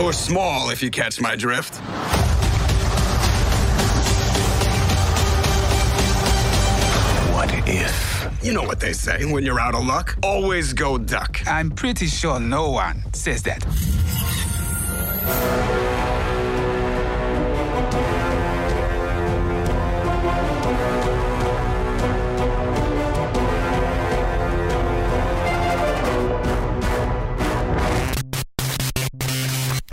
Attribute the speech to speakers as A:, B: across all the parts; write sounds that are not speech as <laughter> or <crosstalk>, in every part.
A: Or small, if you catch my drift. What if? You know what they say when you're out of luck? Always go duck.
B: I'm pretty sure no one says that.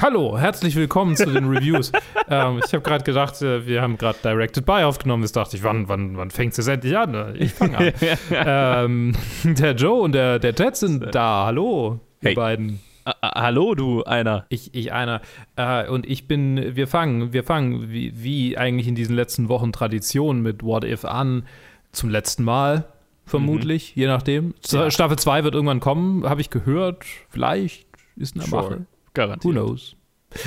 C: Hallo, herzlich willkommen zu den Reviews. <laughs> ähm, ich habe gerade gedacht, äh, wir haben gerade Directed By aufgenommen. Jetzt dachte ich, wann, wann, wann fängt es endlich an? Ich fange an. <laughs> ähm, <laughs> der Joe und der, der Ted sind da. Hallo,
D: Hey.
C: die beiden.
D: Ah, hallo, du einer.
C: Ich, ich einer. Äh, und ich bin, wir fangen, wir fangen, wie, wie eigentlich in diesen letzten Wochen Tradition mit What If an, zum letzten Mal, vermutlich, je nachdem.
D: Ja.
C: Staffel 2 wird irgendwann kommen, habe ich gehört. Vielleicht ist eine Mache. Who
D: Garantiert.
C: knows?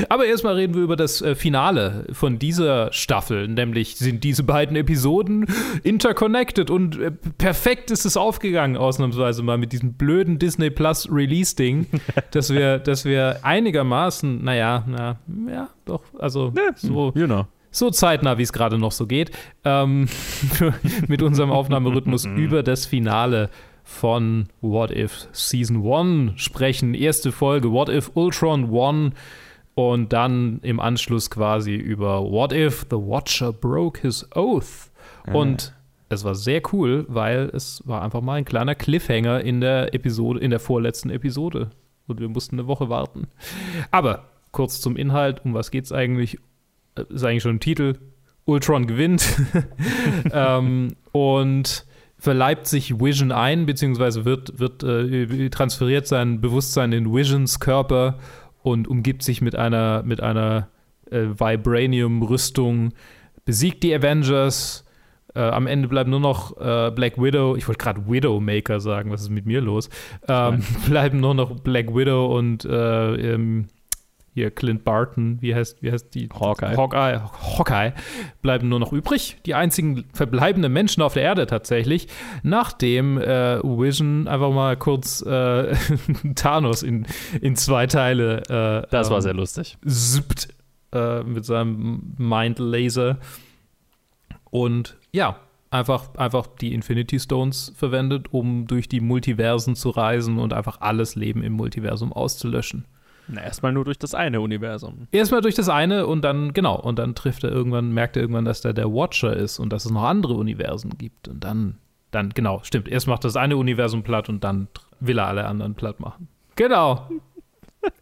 C: Aber erstmal reden wir über das äh, Finale von dieser Staffel, nämlich sind diese beiden Episoden interconnected und äh, perfekt ist es aufgegangen, ausnahmsweise mal mit diesem blöden Disney Plus Release-Ding, <laughs> dass wir, dass wir einigermaßen, naja, na, ja, doch, also so,
D: You know.
C: so zeitnah, wie es gerade noch so geht, ähm, <laughs> mit unserem Aufnahmerhythmus <laughs> über das Finale von What If Season 1 sprechen. Erste Folge What If Ultron 1 und dann im Anschluss quasi über What If the Watcher Broke His Oath. Und es war sehr cool, weil es war einfach mal ein kleiner Cliffhanger in der Episode, in der vorletzten Episode. Und wir mussten eine Woche warten. Aber kurz zum Inhalt, um was geht's eigentlich? Äh, Ist eigentlich schon ein Titel. Ultron gewinnt. <laughs> ähm, und verleibt sich Vision ein, beziehungsweise wird, wird äh, transferiert sein Bewusstsein in Visions Körper und umgibt sich mit einer, mit einer äh, Vibranium-Rüstung, besiegt die Avengers. Äh, am Ende bleibt nur noch äh, Black Widow, ich wollte gerade Widowmaker sagen, was ist mit mir los? Ähm, <laughs> bleiben nur noch Black Widow und äh, ähm, hier Clint Barton, wie heißt, wie heißt die?
D: Hawkeye.
C: Hawkeye. Hawkeye bleiben nur noch übrig. Die einzigen verbleibenden Menschen auf der Erde tatsächlich, nachdem äh, Vision einfach mal kurz äh, <laughs> Thanos in, in zwei Teile äh,
D: Das war
C: ähm,
D: sehr lustig.
C: zippt äh, mit seinem Mind Laser und ja, einfach, einfach die Infinity Stones verwendet, um durch die Multiversen zu reisen und einfach alles Leben im Multiversum auszulöschen.
D: Na, erstmal nur durch das eine Universum.
C: Erstmal durch das eine und dann, genau, und dann trifft er irgendwann, merkt er irgendwann, dass da der Watcher ist und dass es noch andere Universen gibt. Und dann, dann, genau, stimmt. Erst macht das eine Universum platt und dann will er alle anderen platt machen. Genau.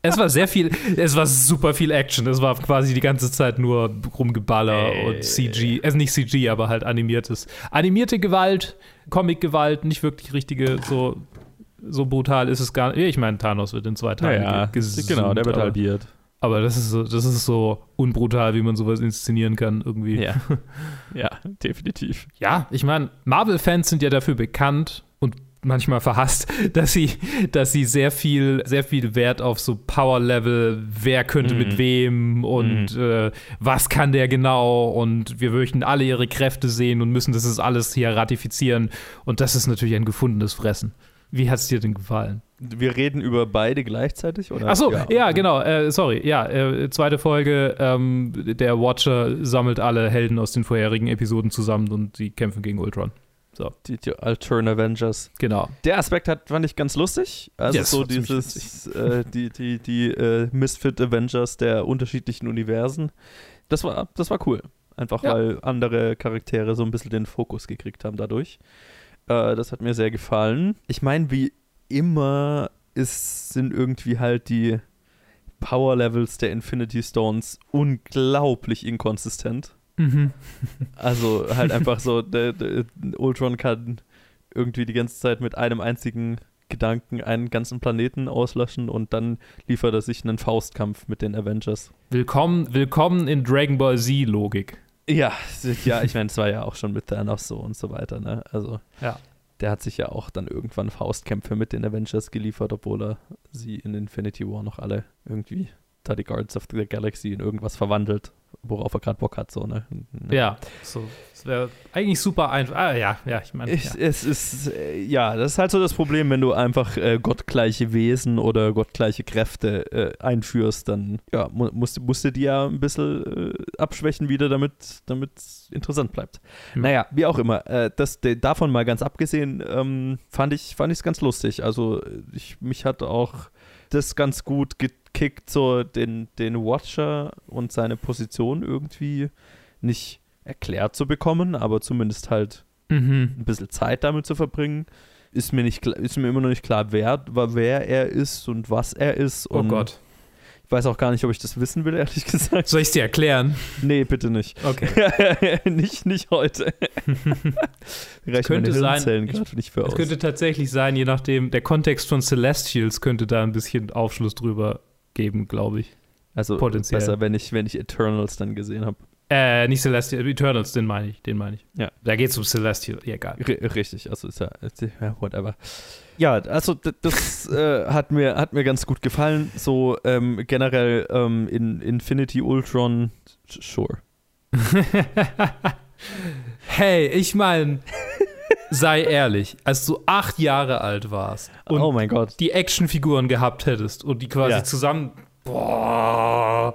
C: Es war sehr viel, es war super viel Action. Es war quasi die ganze Zeit nur Rumgeballer
D: Ey.
C: und CG. Also nicht CG, aber halt animiertes. Animierte Gewalt, Comic-Gewalt, nicht wirklich richtige, so, so brutal ist es gar nicht. Ich meine, Thanos wird in zwei Teilen
D: Naja,
C: ge- gesund,
D: genau, der wird
C: aber-
D: halbiert.
C: aber das ist so, das ist so unbrutal, wie man sowas inszenieren kann, irgendwie.
D: Ja. <laughs> ja, definitiv.
C: Ja, ich meine, Marvel-Fans sind ja dafür bekannt und manchmal verhasst, <laughs> dass sie, dass sie sehr viel, sehr viel Wert auf so Power-Level, wer könnte
D: Mhm.
C: mit wem und äh, was kann der genau und wir möchten alle ihre Kräfte sehen und müssen das alles hier ratifizieren und das ist natürlich ein gefundenes Fressen. Wie hat es dir denn gefallen?
D: Wir reden über beide gleichzeitig, oder?
C: Ach so, ja, genau, äh, sorry, ja, äh, zweite Folge, ähm, der Watcher sammelt alle Helden aus den vorherigen Episoden zusammen und sie kämpfen gegen Ultron. So,
D: Die, die Altern Avengers.
C: genau.
D: Der Aspekt hat, fand ich ganz lustig. Also
C: Ja, das
D: so dieses, äh, die, die, die äh, Misfit Avengers der unterschiedlichen Universen. Das war, das war cool. Einfach
C: Ja.
D: weil andere Charaktere so ein bisschen den Fokus gekriegt haben dadurch. Äh, das hat mir sehr gefallen. Ich meine, wie immer ist, sind irgendwie halt die Power Levels der Infinity Stones unglaublich inkonsistent.
C: Mhm.
D: Also halt <laughs> einfach so, der, der Ultron kann irgendwie die ganze Zeit mit einem einzigen Gedanken einen ganzen Planeten auslöschen und dann liefert er sich einen Faustkampf mit den Avengers.
C: Willkommen, willkommen in Dragon Ball Z-Logik.
D: Ja, <laughs> ja, ich meine, es war ja auch schon mit Thanos so und so weiter, ne? Also,
C: Ja.
D: der hat sich ja auch dann irgendwann Faustkämpfe mit den Avengers geliefert, obwohl er sie in Infinity War noch alle irgendwie da die Guards of the Galaxy in irgendwas verwandelt, worauf er gerade Bock hat. So, ne?
C: Ja, so. Das wäre eigentlich super einfach. Ah, ja, ja, ich meine. Ja.
D: Es ist, äh, ja, das ist halt so das Problem, wenn du einfach äh, gottgleiche Wesen oder gottgleiche Kräfte äh, einführst, dann ja, mu musst, musst du die ja ein bisschen äh, abschwächen wieder, damit es interessant bleibt.
C: Ja.
D: Naja, wie auch immer. Äh, das, de, davon mal ganz abgesehen, ähm, fand ich es ganz lustig. Also ich, mich hat auch das ganz gut gekickt, so den, den Watcher und seine Position irgendwie nicht erklärt zu bekommen, aber zumindest halt
C: Mhm.
D: ein bisschen Zeit damit zu verbringen. Ist mir, nicht, ist mir immer noch nicht klar, wer, wer er ist und was er ist.
C: Oh Gott.
D: Ich weiß auch gar nicht, ob ich das wissen will, <laughs> ehrlich gesagt.
C: Soll ich es dir erklären?
D: Nee, bitte nicht.
C: Okay. <laughs>
D: nicht, nicht heute. <laughs>
C: Könnte sein- ich-
D: nicht für
C: Es
D: aus.
C: könnte tatsächlich sein, je nachdem, der Kontext von Celestials könnte da ein bisschen Aufschluss drüber geben, glaube ich.
D: also
C: potenziell.
D: besser, wenn ich, wenn ich Eternals dann gesehen habe.
C: Äh, nicht Celestial, Eternals, den meine ich, den meine ich.
D: Ja.
C: Da geht es um Celestial, ja, egal.
D: R richtig, also ist ja, whatever. Ja, also das <laughs> äh, hat, mir, hat mir ganz gut gefallen. So ähm, generell ähm, in Infinity Ultron, sure. <laughs>
C: hey, ich meine, sei ehrlich, als du acht Jahre alt warst und
D: oh mein Gott.
C: die Actionfiguren gehabt hättest und die quasi
D: Ja.
C: zusammen. Boah.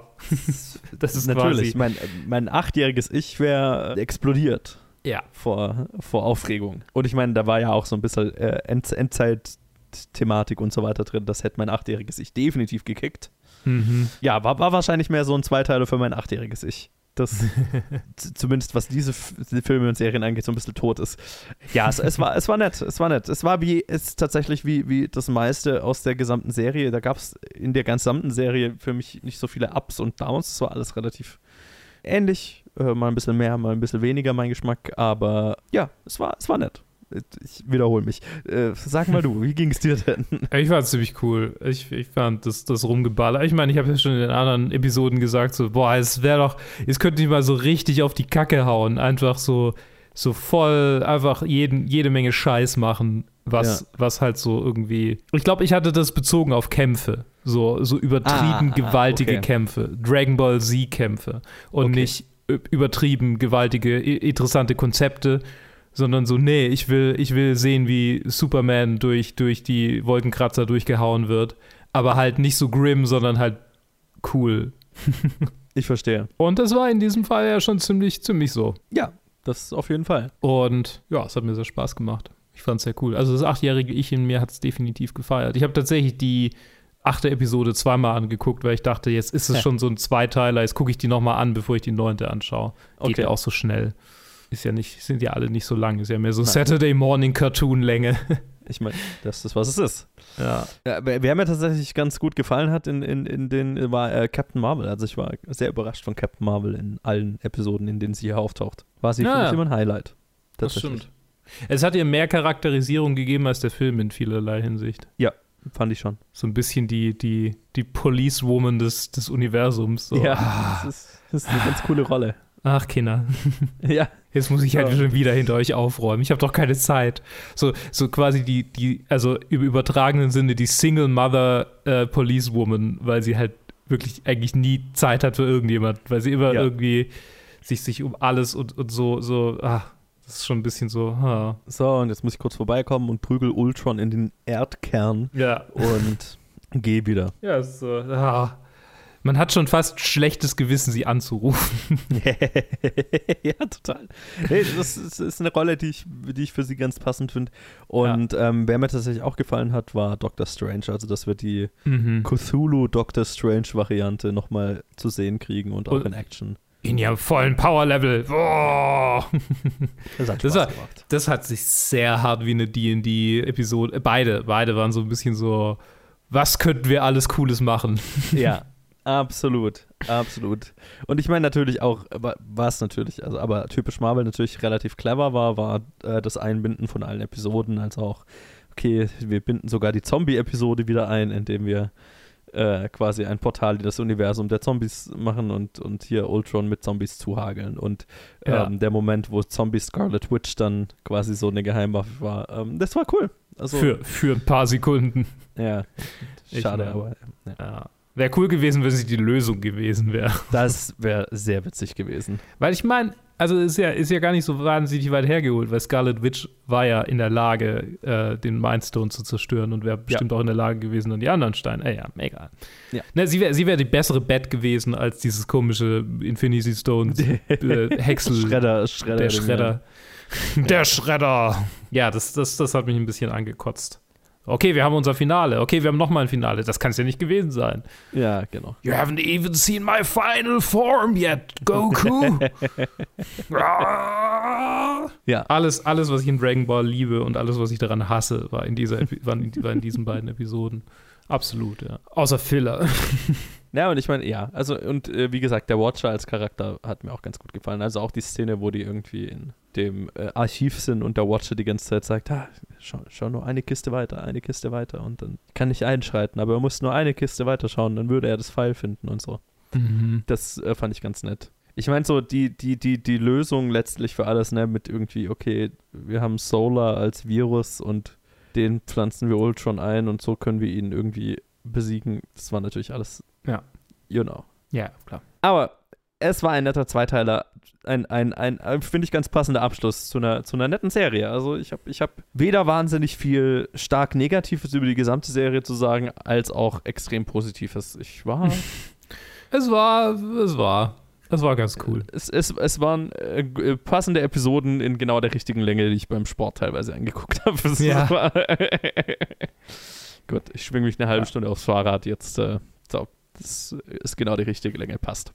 C: <laughs> das ist
D: Natürlich,
C: quasi.
D: mein, mein achtjähriges Ich wäre explodiert
C: Ja.
D: vor, vor Aufregung. Und ich meine, da war ja auch so ein bisschen äh, End Endzeit-Thematik und so weiter drin. Das hätte mein achtjähriges Ich definitiv gekickt.
C: Mhm.
D: Ja, war, war wahrscheinlich mehr so ein Zweiteiler für mein achtjähriges Ich. Das <laughs> zumindest was diese F Filme und Serien angeht, so ein bisschen tot ist. Ja, es, es, war, es war nett, es war nett. Es war wie, es tatsächlich wie, wie das meiste aus der gesamten Serie. Da gab es in der gesamten Serie für mich nicht so viele Ups und Downs. Es war alles relativ ähnlich. Äh, mal ein bisschen mehr, mal ein bisschen weniger mein Geschmack. Aber ja, es war, es war nett. Ich wiederhole mich. Äh, sag mal du, <laughs> wie ging es dir denn?
C: Ich fand es ziemlich cool. Ich, ich fand das, das Rumgeballer. Ich meine, ich habe ja schon in den anderen Episoden gesagt, so, boah, es wäre doch, jetzt könnte ich mal so richtig auf die Kacke hauen. Einfach so, so voll, einfach jeden, jede Menge Scheiß machen, was,
D: Ja.
C: was halt so irgendwie. Ich glaube, ich hatte das bezogen auf Kämpfe. So, so übertrieben
D: Ah,
C: gewaltige
D: okay.
C: Kämpfe. Dragon Ball Z-Kämpfe. Und
D: Okay.
C: nicht übertrieben gewaltige, interessante Konzepte sondern so, nee, ich will, ich will sehen, wie Superman durch, durch die Wolkenkratzer durchgehauen wird. Aber halt nicht so grim, sondern halt cool. <laughs>
D: Ich verstehe.
C: Und das war in diesem Fall ja schon ziemlich, ziemlich so.
D: Ja, das auf jeden Fall.
C: Und ja, es hat mir sehr Spaß gemacht. Ich fand es sehr cool. Also das achtjährige Ich in mir hat es definitiv gefeiert. Ich habe tatsächlich die achte Episode zweimal angeguckt, weil ich dachte, jetzt ist es
D: Ja.
C: schon so ein Zweiteiler, jetzt gucke ich die nochmal an, bevor ich die neunte anschaue. Geht
D: Okay.
C: ja auch so schnell. Ist ja nicht, sind ja alle nicht so lang, ist ja mehr so
D: Nein.
C: Saturday Morning Cartoon Länge. <laughs>
D: Ich meine, das ist, was es ist.
C: Ja.
D: Ja, wer, mir tatsächlich ganz gut gefallen hat in, in, in den, war äh, Captain Marvel. Also ich war sehr überrascht von Captain Marvel in allen Episoden, in denen sie hier auftaucht. War sie
C: Ja,
D: für mich
C: ja.
D: immer ein Highlight.
C: Das stimmt. Es hat ihr mehr Charakterisierung gegeben als der Film in vielerlei Hinsicht.
D: Fand ich schon.
C: So ein bisschen die, die, die Policewoman des, des Universums. So.
D: Ja, das ist, das ist eine ganz coole Rolle.
C: Ach, Kinder. <laughs>
D: Ja,
C: Jetzt muss ich halt
D: Ja.
C: schon wieder hinter euch aufräumen. Ich habe doch keine Zeit. So, so quasi die, die, also im übertragenen Sinne die Single Mother äh, Policewoman, weil sie halt wirklich eigentlich nie Zeit hat für irgendjemand, weil sie immer
D: Ja.
C: irgendwie sich, sich um alles und, und so, so, ah, das ist schon ein bisschen so, ha.
D: so, und jetzt muss ich kurz vorbeikommen und prügel Ultron in den Erdkern
C: Ja.
D: und <laughs> geh wieder.
C: Ja, ist so, ah. Man hat schon fast schlechtes Gewissen, sie anzurufen. <laughs>
D: ja, total. Nee, das ist, ist eine Rolle, die ich, die ich für sie ganz passend finde. Und ähm, wer mir tatsächlich auch gefallen hat, war Doctor Strange. Also, dass wir die
C: Mhm.
D: Cthulhu Doctor Strange Variante nochmal zu sehen kriegen und auch
C: Und-
D: in Action.
C: In ihrem vollen Power-Level. Boah. <laughs>
D: Das hat
C: Das war-. Das hat sich sehr hart wie eine D&D-Episode. Beide, beide waren so ein bisschen so, was könnten wir alles Cooles machen? <laughs>
D: Ja, absolut, absolut. Und ich meine natürlich auch, wa- was natürlich, also aber typisch Marvel natürlich relativ clever war, war äh, das Einbinden von allen Episoden, als auch, okay, wir binden sogar die Zombie-Episode wieder ein, indem wir äh, quasi ein Portal in das Universum der Zombies machen und, und hier Ultron mit Zombies zuhageln. Und
C: Ja.
D: ähm, der Moment, wo Zombie Scarlet Witch dann quasi so eine Geheimwaffe war, ähm, das war cool. Also,
C: Für, für ein paar Sekunden.
D: ja,
C: Ich
D: schade,
C: mein-
D: aber ja.
C: Ja. Wäre cool gewesen, wenn sie die Lösung gewesen wäre.
D: Das wäre sehr witzig gewesen.
C: Weil ich meine, also ist ja, ist ja gar nicht so wahnsinnig weit hergeholt, weil Scarlet Witch war ja in der Lage, äh, den Mindstone zu zerstören und wäre bestimmt auch in der Lage gewesen, dann die anderen Steine. Äh, ja, egal.
D: Ja.
C: Ne, sie wäre sie wär die bessere Bat gewesen als dieses komische Infinity Stones äh, <laughs> Häcksel.
D: Schredder, Schredder.
C: Der Schredder. Der Schredder. Ja, das, das, das hat mich ein bisschen angekotzt. Okay, wir haben unser Finale. Okay, wir haben nochmal ein Finale. Das kann es ja nicht gewesen sein.
D: Ja, genau.
C: You haven't even seen my final form yet, Goku. <laughs>
D: Ja.
C: Alles, alles, was ich in Dragon Ball liebe und alles, was ich daran hasse, war in, dieser, Epi- war in, war in diesen beiden Episoden. Absolut, ja. Außer Filler. <laughs>
D: Ja, und ich meine, ja, also und äh, wie gesagt, der Watcher als Charakter hat mir auch ganz gut gefallen. Also auch die Szene, wo die irgendwie in dem äh, Archiv sind und der Watcher die ganze Zeit sagt, ah, schau, schau nur eine Kiste weiter, eine Kiste weiter und dann kann ich einschreiten, aber er muss nur eine Kiste weiter schauen, dann würde er das Pfeil finden und so. Das äh, fand ich ganz nett. Ich meine, so die, die, die, die Lösung letztlich für alles, ne, mit irgendwie, okay, wir haben Solar als Virus und den pflanzen wir Ultron ein und so können wir ihn irgendwie besiegen. Das war natürlich alles,
C: Ja.
D: you know.
C: Ja, klar.
D: Aber es war ein netter Zweiteiler, ein, ein, ein, ein finde ich, ganz passender Abschluss zu einer, zu einer netten Serie. Also ich habe ich hab weder wahnsinnig viel stark Negatives über die gesamte Serie zu sagen, als auch extrem Positives. Ich war <laughs>
C: Es war, es war, es war ganz cool.
D: es, es, es waren äh, äh, passende Episoden in genau der richtigen Länge, die ich beim Sport teilweise angeguckt <laughs> habe.
C: Ja.
D: war- <laughs> Gut, ich schwinge mich eine halbe
C: Ja.
D: Stunde aufs Fahrrad jetzt. Äh, so, das ist genau die richtige Länge, passt.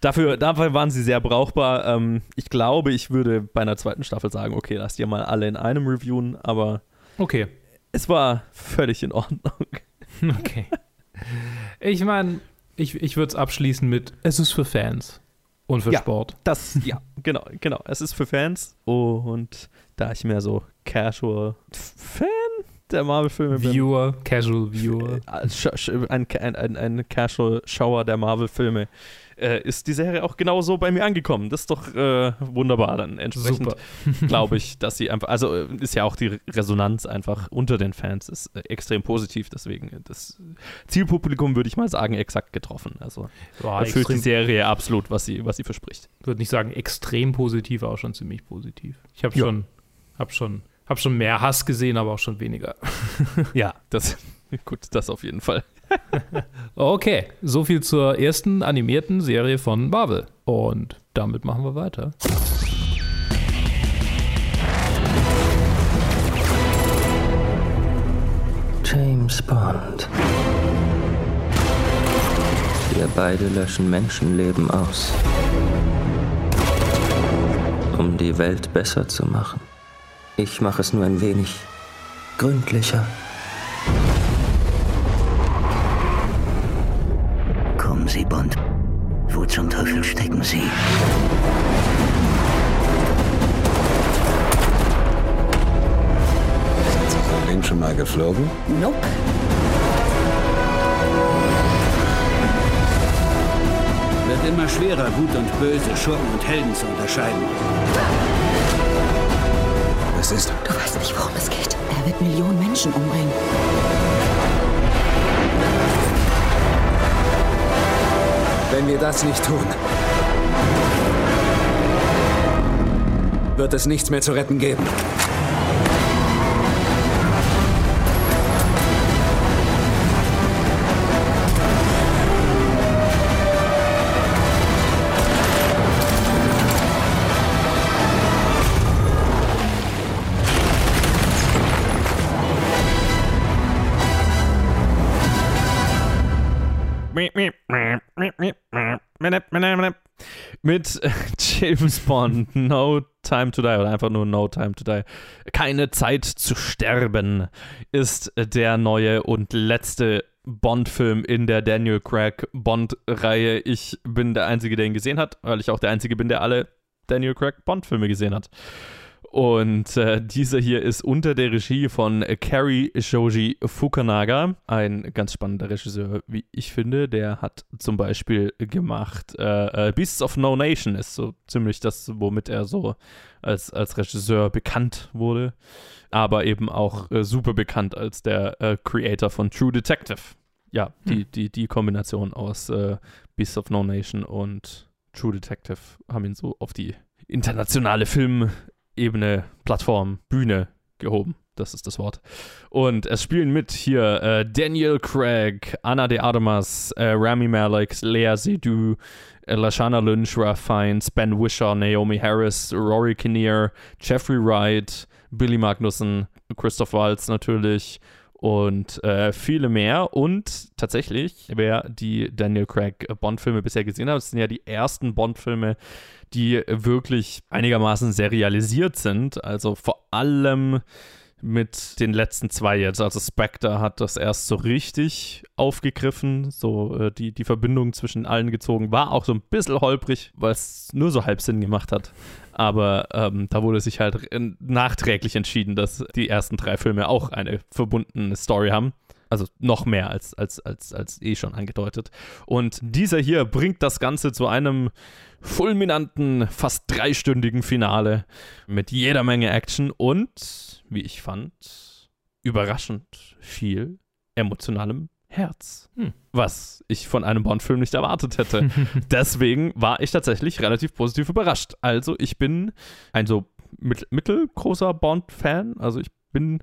D: Dafür, dafür waren sie sehr brauchbar. Ähm, ich glaube, ich würde bei einer zweiten Staffel sagen, okay, lasst ihr mal alle in einem reviewen, aber
C: Okay.
D: es war völlig in Ordnung. <laughs>
C: Okay. Ich meine, ich, ich würde es abschließen mit, es ist für Fans und für
D: Ja.
C: Sport.
D: Das, ja, <laughs> genau, genau. Es ist für Fans und da ich mehr so Casual Fan der Marvel-Filme bin,
C: Viewer, Casual Viewer.
D: äh, sch- sch- ein, ein, ein, ein Casual-Schauer der Marvel-Filme, äh, ist die Serie auch genau so bei mir angekommen. Das ist doch äh, wunderbar dann. Entsprechend <laughs> glaube ich, dass sie einfach, also äh, ist ja auch die Resonanz einfach unter den Fans ist äh, extrem positiv, deswegen äh, das Zielpublikum würde ich mal sagen exakt getroffen. Also
C: Boah,
D: erfüllt die Serie absolut, was sie, was sie verspricht.
C: ich würde nicht sagen extrem positiv, aber auch schon ziemlich positiv. Ich habe schon, hab schon, hab schon mehr Hass gesehen, aber auch schon weniger.
D: Ja, das <laughs> gut, das auf jeden Fall. <laughs>
C: Okay, so viel zur ersten animierten Serie von Marvel. Und damit machen wir weiter.
E: James Bond. Wir beide löschen Menschenleben aus, um die Welt besser zu machen. Ich mache es nur ein wenig gründlicher.
F: Stecken Sie?
G: Sind Sie so Ring schon mal geflogen?
F: Nope.
H: Wird immer schwerer, Gut und Böse, Schurken und Helden zu unterscheiden.
G: Was ist?
I: Du weißt nicht, worum es geht. Er wird Millionen Menschen umbringen.
G: Wenn wir das nicht tun, wird es nichts mehr zu retten geben.
D: Mit <laughs> James Bond, No Time to Die oder einfach nur No Time to Die. Keine Zeit zu sterben ist der neue und letzte Bond-Film in der Daniel Craig Bond-Reihe. Ich bin der Einzige, der ihn gesehen hat, weil ich auch der Einzige bin, der alle Daniel Craig Bond-Filme gesehen hat. Und äh, dieser hier ist unter der Regie von äh, Cary Shoji Fukunaga, ein ganz spannender Regisseur, wie ich finde. Der hat zum Beispiel gemacht äh, äh, Beasts of No Nation, ist so ziemlich das, womit er so als, als Regisseur bekannt wurde. Aber eben auch äh, super bekannt als der äh, Creator von True Detective. ja, die, die, die Kombination aus Beasts of No Nation und True Detective haben ihn so auf die internationale Filmebene, Plattform, Bühne gehoben. Das ist das Wort. Und es spielen mit hier äh, Daniel Craig, Anna de Armas, äh, Rami Malek, Lea Seydoux, äh, Lashana Lynch, Ralph Fiennes, Ben Wisher, Naomi Harris, Rory Kinnear, Jeffrey Wright, Billy Magnussen, Christoph Waltz natürlich und äh, viele mehr. Und tatsächlich, wer die Daniel Craig Bond-Filme bisher gesehen hat, das sind ja die ersten Bond-Filme, die wirklich einigermaßen serialisiert sind. Also vor allem mit den letzten zwei jetzt. Also Spectre hat das erst so richtig aufgegriffen, so äh, die, die Verbindung zwischen allen gezogen. War auch so ein bisschen holprig, weil es nur so halb Sinn gemacht hat. Aber ähm, da wurde sich halt nachträglich entschieden, dass die ersten drei Filme auch eine verbundene Story haben. Also noch mehr als, als, als, als eh schon angedeutet. Und dieser hier bringt das Ganze zu einem fulminanten, fast dreistündigen Finale mit jeder Menge Action und, wie ich fand, überraschend viel emotionalem Herz. Hm. Was ich von einem Bond-Film nicht erwartet hätte. <laughs> Deswegen war ich tatsächlich relativ positiv überrascht. Also, ich bin ein so mittelgroßer Bond-Fan. Also, ich bin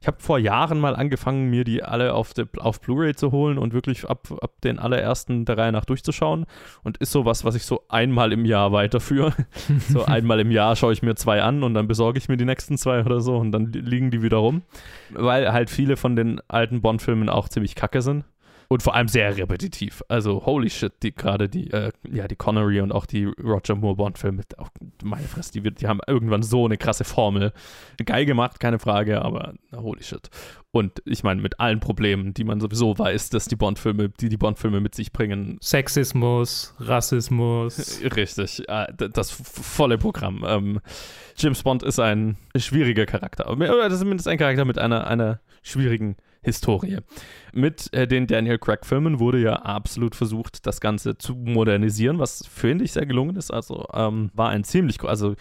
D: ich habe vor Jahren mal angefangen, mir die alle auf, auf Blu-ray zu holen und wirklich ab, ab den allerersten der Reihe nach durchzuschauen. Und ist sowas, was ich so einmal im Jahr weiterführe. <laughs> so einmal im Jahr schaue ich mir zwei an und dann besorge ich mir die nächsten zwei oder so und dann liegen die wieder rum. Weil halt viele von den alten Bond-Filmen auch ziemlich kacke sind und vor allem sehr repetitiv. Also holy shit, die gerade die, äh, ja, die Connery und auch die Roger Moore Bond-Filme, auch meine Fresse, die, die haben irgendwann so eine krasse Formel. Geil gemacht, keine Frage, aber holy shit. Und ich meine, mit allen Problemen, die man sowieso weiß, dass die Bond-Filme, die die Bond-Filme mit sich bringen.
C: Sexismus, Rassismus.
D: Richtig, äh, das volle Programm. Ähm, James Bond ist ein schwieriger Charakter. Oder zumindest ein Charakter mit einer, einer schwierigen Historie. Mit äh, den Daniel Craig-Filmen wurde ja absolut versucht, das Ganze zu modernisieren, was finde ich sehr gelungen ist. Also ähm, war ein ziemlich, also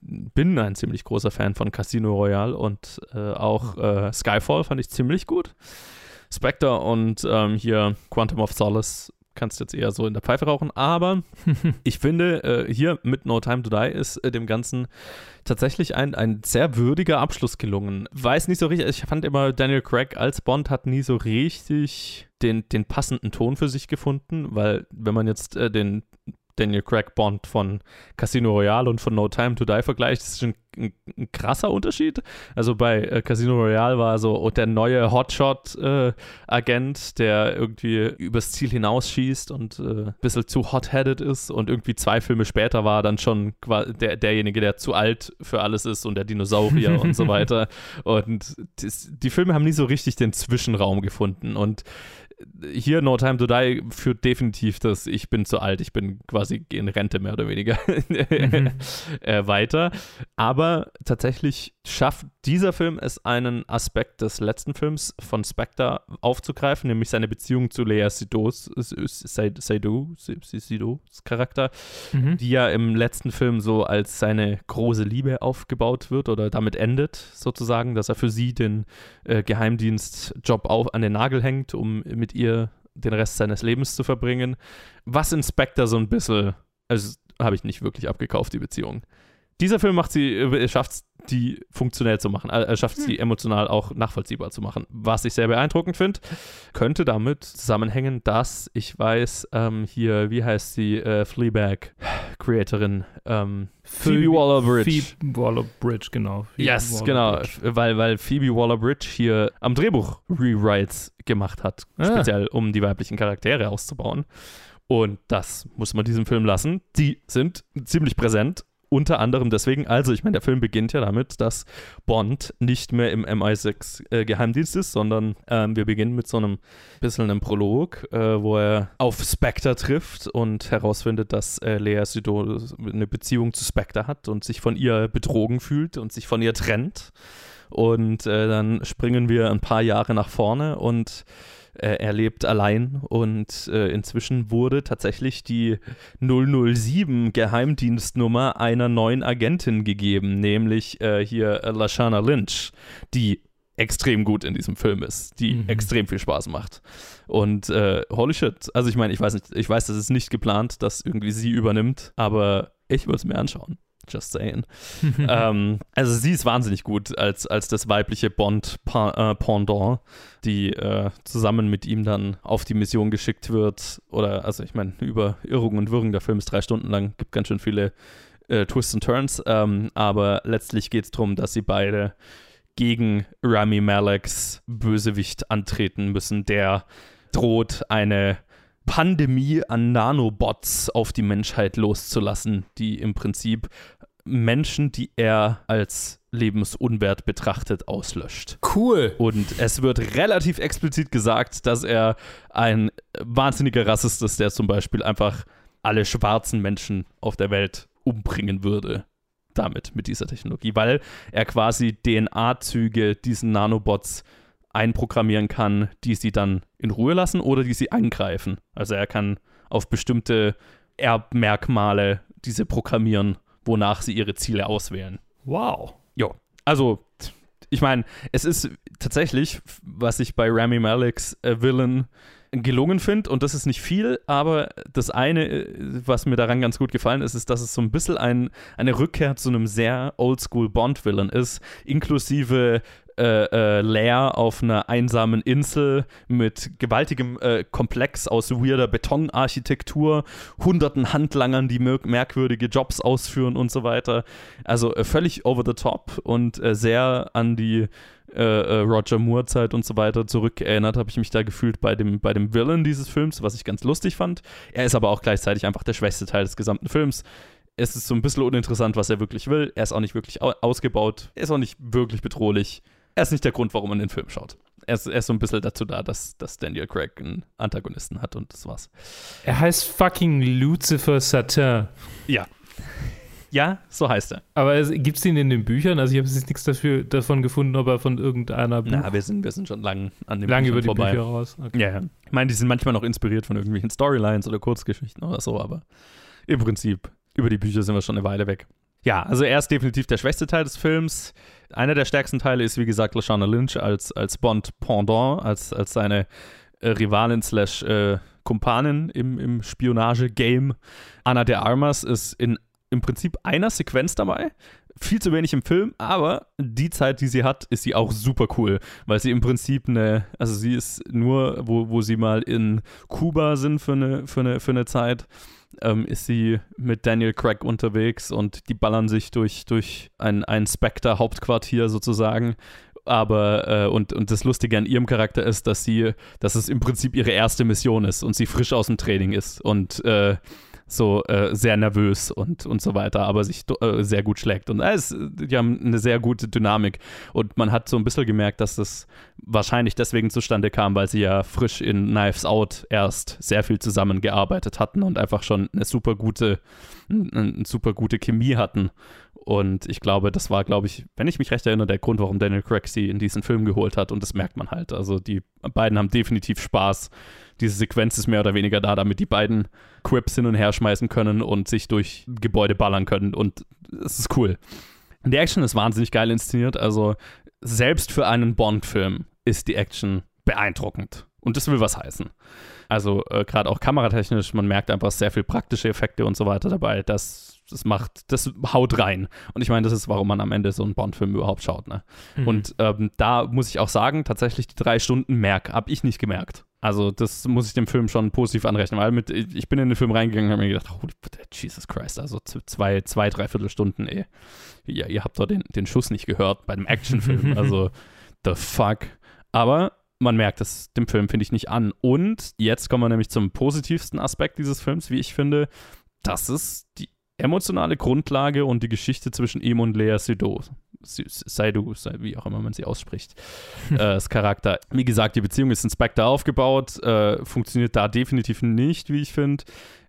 D: bin ein ziemlich großer Fan von Casino Royale und äh, auch äh, Skyfall fand ich ziemlich gut. Spectre und ähm, hier Quantum of Solace kannst jetzt eher so in der Pfeife rauchen. Aber <laughs> ich finde, äh, hier mit No Time to Die ist äh, dem Ganzen tatsächlich ein, ein sehr würdiger Abschluss gelungen. Weiß nicht so richtig, ich fand immer, Daniel Craig als Bond hat nie so richtig den, den passenden Ton für sich gefunden, weil wenn man jetzt äh, den Daniel Craig Bond von Casino Royale und von No Time to Die vergleicht, das ist schon ein, ein krasser Unterschied. Also bei äh, Casino Royale war so der neue Hotshot-Agent, äh, der irgendwie übers Ziel hinausschießt und äh, ein bisschen zu hot-headed ist und irgendwie zwei Filme später war dann schon der, derjenige, der zu alt für alles ist und der Dinosaurier und so <laughs> weiter. Und das, die Filme haben nie so richtig den Zwischenraum gefunden und hier No Time to Die führt definitiv das Ich bin zu alt, ich bin quasi in Rente mehr oder weniger mhm. <laughs> äh, weiter. Aber tatsächlich schafft dieser Film es, einen Aspekt des letzten Films von Spectre aufzugreifen, nämlich seine Beziehung zu Lea Seydoux, Seydoux, Charakter, mhm. die ja im letzten Film so als seine große Liebe aufgebaut wird oder damit endet, sozusagen, dass er für sie den äh, Geheimdienstjob auf, an den Nagel hängt, um mit ihr den Rest seines Lebens zu verbringen. Was in Spectre so ein bisschen, also habe ich nicht wirklich abgekauft, die Beziehung. Dieser Film macht sie, äh, schafft es, die funktionell zu machen. Er schafft es, die hm. emotional auch nachvollziehbar zu machen. Was ich sehr beeindruckend finde, könnte damit zusammenhängen, dass ich weiß, ähm, hier, wie heißt sie, äh, Fleabag-Creatorin, ähm, Phoebe Waller-Bridge.
C: Phoebe Waller-Bridge, genau.
D: Phoebe yes, Waller genau, weil, weil Phoebe Waller-Bridge hier am Drehbuch Rewrites gemacht hat, ah. speziell um die weiblichen Charaktere auszubauen. Und das muss man diesem Film lassen. Die sind ziemlich präsent unter anderem deswegen, also ich meine, der Film beginnt ja damit, dass Bond nicht mehr im MI6 äh, Geheimdienst ist, sondern ähm, wir beginnen mit so einem bisschen einem Prolog, äh, wo er auf Spectre trifft und herausfindet, dass äh, Lea Seydoux eine Beziehung zu Spectre hat und sich von ihr betrogen fühlt und sich von ihr trennt. Und äh, dann springen wir ein paar Jahre nach vorne und äh, er lebt allein und äh, inzwischen wurde tatsächlich die 007 Geheimdienstnummer einer neuen Agentin gegeben, nämlich äh, hier Lashana Lynch, die extrem gut in diesem Film ist, die mhm. extrem viel Spaß macht. Und äh, holy shit, also ich meine, ich weiß nicht, ich weiß, das ist nicht geplant, dass irgendwie sie übernimmt, aber ich würde es mir anschauen. Just saying. ähm, also sie ist wahnsinnig gut als, als das weibliche Bond-Pendant, äh, die äh, zusammen mit ihm dann auf die Mission geschickt wird. Oder, also ich meine, über Irrungen und Wirrungen, der Film ist drei Stunden lang, gibt ganz schön viele äh, Twists und Turns. Ähm, aber letztlich geht es darum, dass sie beide gegen Rami Maleks Bösewicht antreten müssen, der droht eine Pandemie an Nanobots auf die Menschheit loszulassen, die im Prinzip Menschen, die er als lebensunwert betrachtet, auslöscht.
C: Cool.
D: Und es wird relativ explizit gesagt, dass er ein wahnsinniger Rassist ist, der zum Beispiel einfach alle schwarzen Menschen auf der Welt umbringen würde. Damit, mit dieser Technologie, weil er quasi DNA-Züge diesen Nanobots einprogrammieren kann, die sie dann in Ruhe lassen oder die sie angreifen. Also er kann auf bestimmte Erbmerkmale diese programmieren, wonach sie ihre Ziele auswählen.
C: Wow.
D: Jo, also ich meine, es ist tatsächlich, was ich bei Rami Maleks äh, Villain gelungen finde, und das ist nicht viel, aber das eine, äh, was mir daran ganz gut gefallen ist, ist, dass es so ein bisschen ein, eine Rückkehr zu einem sehr oldschool Bond-Villain ist, inklusive äh, äh, Lair auf einer einsamen Insel mit gewaltigem äh, Komplex aus weirder Betonarchitektur, hunderten Handlangern, die mer merkwürdige Jobs ausführen und so weiter. Also äh, völlig over the top und äh, sehr an die äh, Roger Moore-Zeit und so weiter zurückerinnert, habe ich mich da gefühlt bei dem, bei dem Villain dieses Films, was ich ganz lustig fand. Er ist aber auch gleichzeitig einfach der schwächste Teil des gesamten Films es ist so ein bisschen uninteressant, was er wirklich will. Er ist auch nicht wirklich ausgebaut. Er ist auch nicht wirklich bedrohlich er ist nicht der Grund, warum man den Film schaut. Er ist, er ist so ein bisschen dazu da, dass, dass Daniel Craig einen Antagonisten hat und das war's.
C: Er heißt fucking Lucifer Satin.
D: Ja. Ja, so heißt er.
C: Aber gibt es ihn in den Büchern? Also ich habe jetzt nichts dafür, davon gefunden, ob er von irgendeiner
D: Buch... Na, wir sind, wir sind schon lang an dem
C: Lang über die vorbei. Bücher raus.
D: Okay. Ja, ja. Ich meine, die sind manchmal noch inspiriert von irgendwelchen Storylines oder Kurzgeschichten oder so, aber im Prinzip über die Bücher sind wir schon eine Weile weg. Ja, also er ist definitiv der schwächste Teil des Films. Einer der stärksten Teile ist, wie gesagt, Lashana Lynch als, als Bond-Pendant, als, als seine äh, Rivalin slash äh, Kumpanin im, im Spionage-Game. Anna de Armas ist in im Prinzip einer Sequenz dabei. Viel zu wenig im Film, aber die Zeit, die sie hat, ist sie auch super cool, weil sie im Prinzip eine, also sie ist nur, wo, wo sie mal in Kuba sind für eine, für eine, für eine Zeit ähm, ist sie mit Daniel Craig unterwegs und die ballern sich durch, durch ein, ein Spectre-Hauptquartier sozusagen. Aber, äh, und, und das Lustige an ihrem Charakter ist, dass sie, dass es im Prinzip ihre erste Mission ist und sie frisch aus dem Training ist und äh, so äh, sehr nervös und, und so weiter, aber sich äh, sehr gut schlägt. Und äh, es, die haben eine sehr gute Dynamik. Und man hat so ein bisschen gemerkt, dass das wahrscheinlich deswegen zustande kam, weil sie ja frisch in Knives Out erst sehr viel zusammengearbeitet hatten und einfach schon eine super gute, eine super gute Chemie hatten. Und ich glaube, das war, glaube ich, wenn ich mich recht erinnere, der Grund, warum Daniel Craig sie in diesen Film geholt hat. Und das merkt man halt. Also die beiden haben definitiv Spaß. Diese Sequenz ist mehr oder weniger da, damit die beiden Quips hin und her schmeißen können und sich durch Gebäude ballern können. Und es ist cool. Die Action ist wahnsinnig geil inszeniert. Also selbst für einen Bond-Film ist die Action beeindruckend. Und das will was heißen. Also äh, gerade auch kameratechnisch, man merkt einfach sehr viel praktische Effekte und so weiter dabei. Das das macht, das haut rein. Und ich meine, das ist, warum man am Ende so einen Bond-Film überhaupt schaut. Ne? Mhm. Und ähm, da muss ich auch sagen, tatsächlich die drei Stunden merk, habe ich nicht gemerkt. Also das muss ich dem Film schon positiv anrechnen, weil mit, ich bin in den Film reingegangen und habe mir gedacht, oh, Jesus Christ, also zwei, zwei, dreiviertel Stunden, ey. Ja, ihr habt doch den, den Schuss nicht gehört bei einem Actionfilm. <laughs> also, the fuck. Aber man merkt es dem Film, finde ich, nicht an. Und jetzt kommen wir nämlich zum positivsten Aspekt dieses Films, wie ich finde. Das ist die emotionale Grundlage und die Geschichte zwischen ihm und Lea Seydoux. Seydoux, wie auch immer man sie ausspricht, äh, das Charakter. Wie gesagt, die Beziehung ist in Spectre aufgebaut, äh, funktioniert da definitiv nicht, wie ich finde.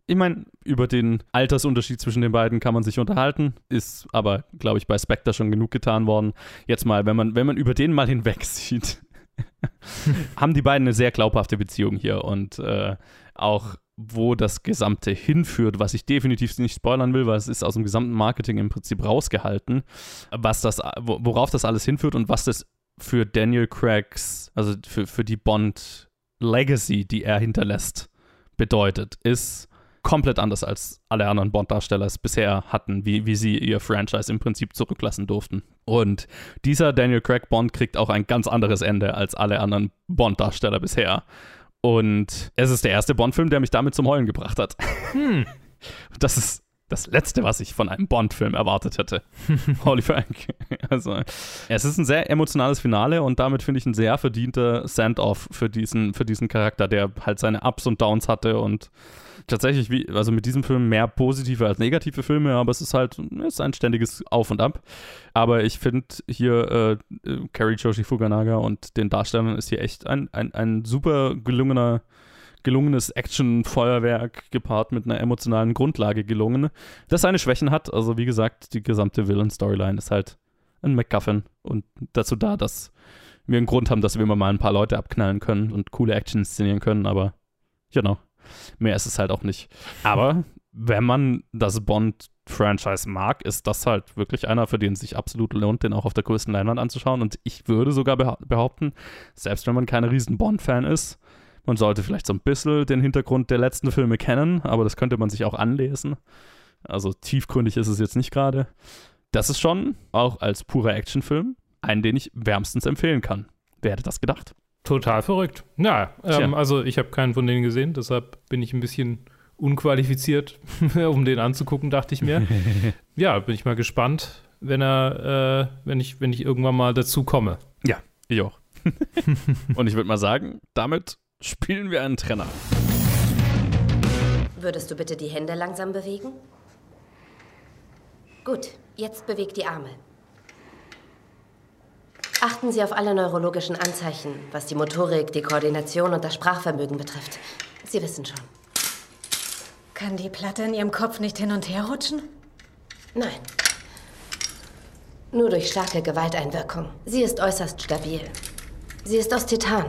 D: Ich meine, über den Altersunterschied zwischen den beiden kann man sich unterhalten, ist aber, glaube ich, bei Spectre schon genug getan worden. Jetzt mal, wenn man, wenn man über den mal hinweg sieht, <laughs> haben die beiden eine sehr glaubhafte Beziehung hier und äh, auch wo das Gesamte hinführt, was ich definitiv nicht spoilern will, weil es ist aus dem gesamten Marketing im Prinzip rausgehalten, was das, worauf das alles hinführt und was das für Daniel Craigs, also für, für die Bond Legacy, die er hinterlässt, bedeutet, ist komplett anders als alle anderen Bond-Darsteller es bisher hatten, wie, wie sie ihr Franchise im Prinzip zurücklassen durften. Und dieser Daniel Craig Bond kriegt auch ein ganz anderes Ende als alle anderen Bond-Darsteller bisher. Und es ist der erste Bond-Film, der mich damit zum Heulen gebracht hat. Hm. Das ist das Letzte, was ich von einem Bond-Film erwartet hätte. <laughs> Holy Frank. Also, es ist ein sehr emotionales Finale und damit finde ich ein sehr verdienter Send-Off für diesen, für diesen Charakter, der halt seine Ups und Downs hatte und tatsächlich, wie, also mit diesem Film mehr positive als negative Filme, aber es ist halt es ist ein ständiges Auf und Ab. Aber ich finde hier äh, Carrie Joshi Fuganaga und den Darstellern ist hier echt ein, ein, ein super gelungener gelungenes Action-Feuerwerk gepaart mit einer emotionalen Grundlage gelungen, das seine Schwächen hat. Also wie gesagt, die gesamte Villain-Storyline ist halt ein MacGuffin und dazu da, dass wir einen Grund haben, dass wir immer mal ein paar Leute abknallen können und coole Action inszenieren können, aber genau. Mehr ist es halt auch nicht. Aber wenn man das Bond-Franchise mag, ist das halt wirklich einer, für den es sich absolut lohnt, den auch auf der größten Leinwand anzuschauen. Und ich würde sogar behaupten, selbst wenn man kein riesen Bond-Fan ist, man sollte vielleicht so ein bisschen den Hintergrund der letzten Filme kennen, aber das könnte man sich auch anlesen. Also tiefgründig ist es jetzt nicht gerade. Das ist schon, auch als purer Actionfilm, einen, den ich wärmstens empfehlen kann. Wer hätte das gedacht?
C: Total verrückt. Ja, ähm, also ich habe keinen von denen gesehen, deshalb bin ich ein bisschen unqualifiziert, <laughs> um den anzugucken, dachte ich mir. <laughs> ja, bin ich mal gespannt, wenn er, äh, wenn ich, wenn ich irgendwann mal dazu komme.
D: Ja, ich auch. <laughs> Und ich würde mal sagen, damit spielen wir einen Trenner.
J: Würdest du bitte die Hände langsam bewegen? Gut, jetzt beweg die Arme. Achten Sie auf alle neurologischen Anzeichen, was die Motorik, die Koordination und das Sprachvermögen betrifft. Sie wissen schon.
I: Kann die Platte in Ihrem Kopf nicht hin und her rutschen?
J: Nein. Nur durch starke Gewalteinwirkung. Sie ist äußerst stabil. Sie ist aus Titan.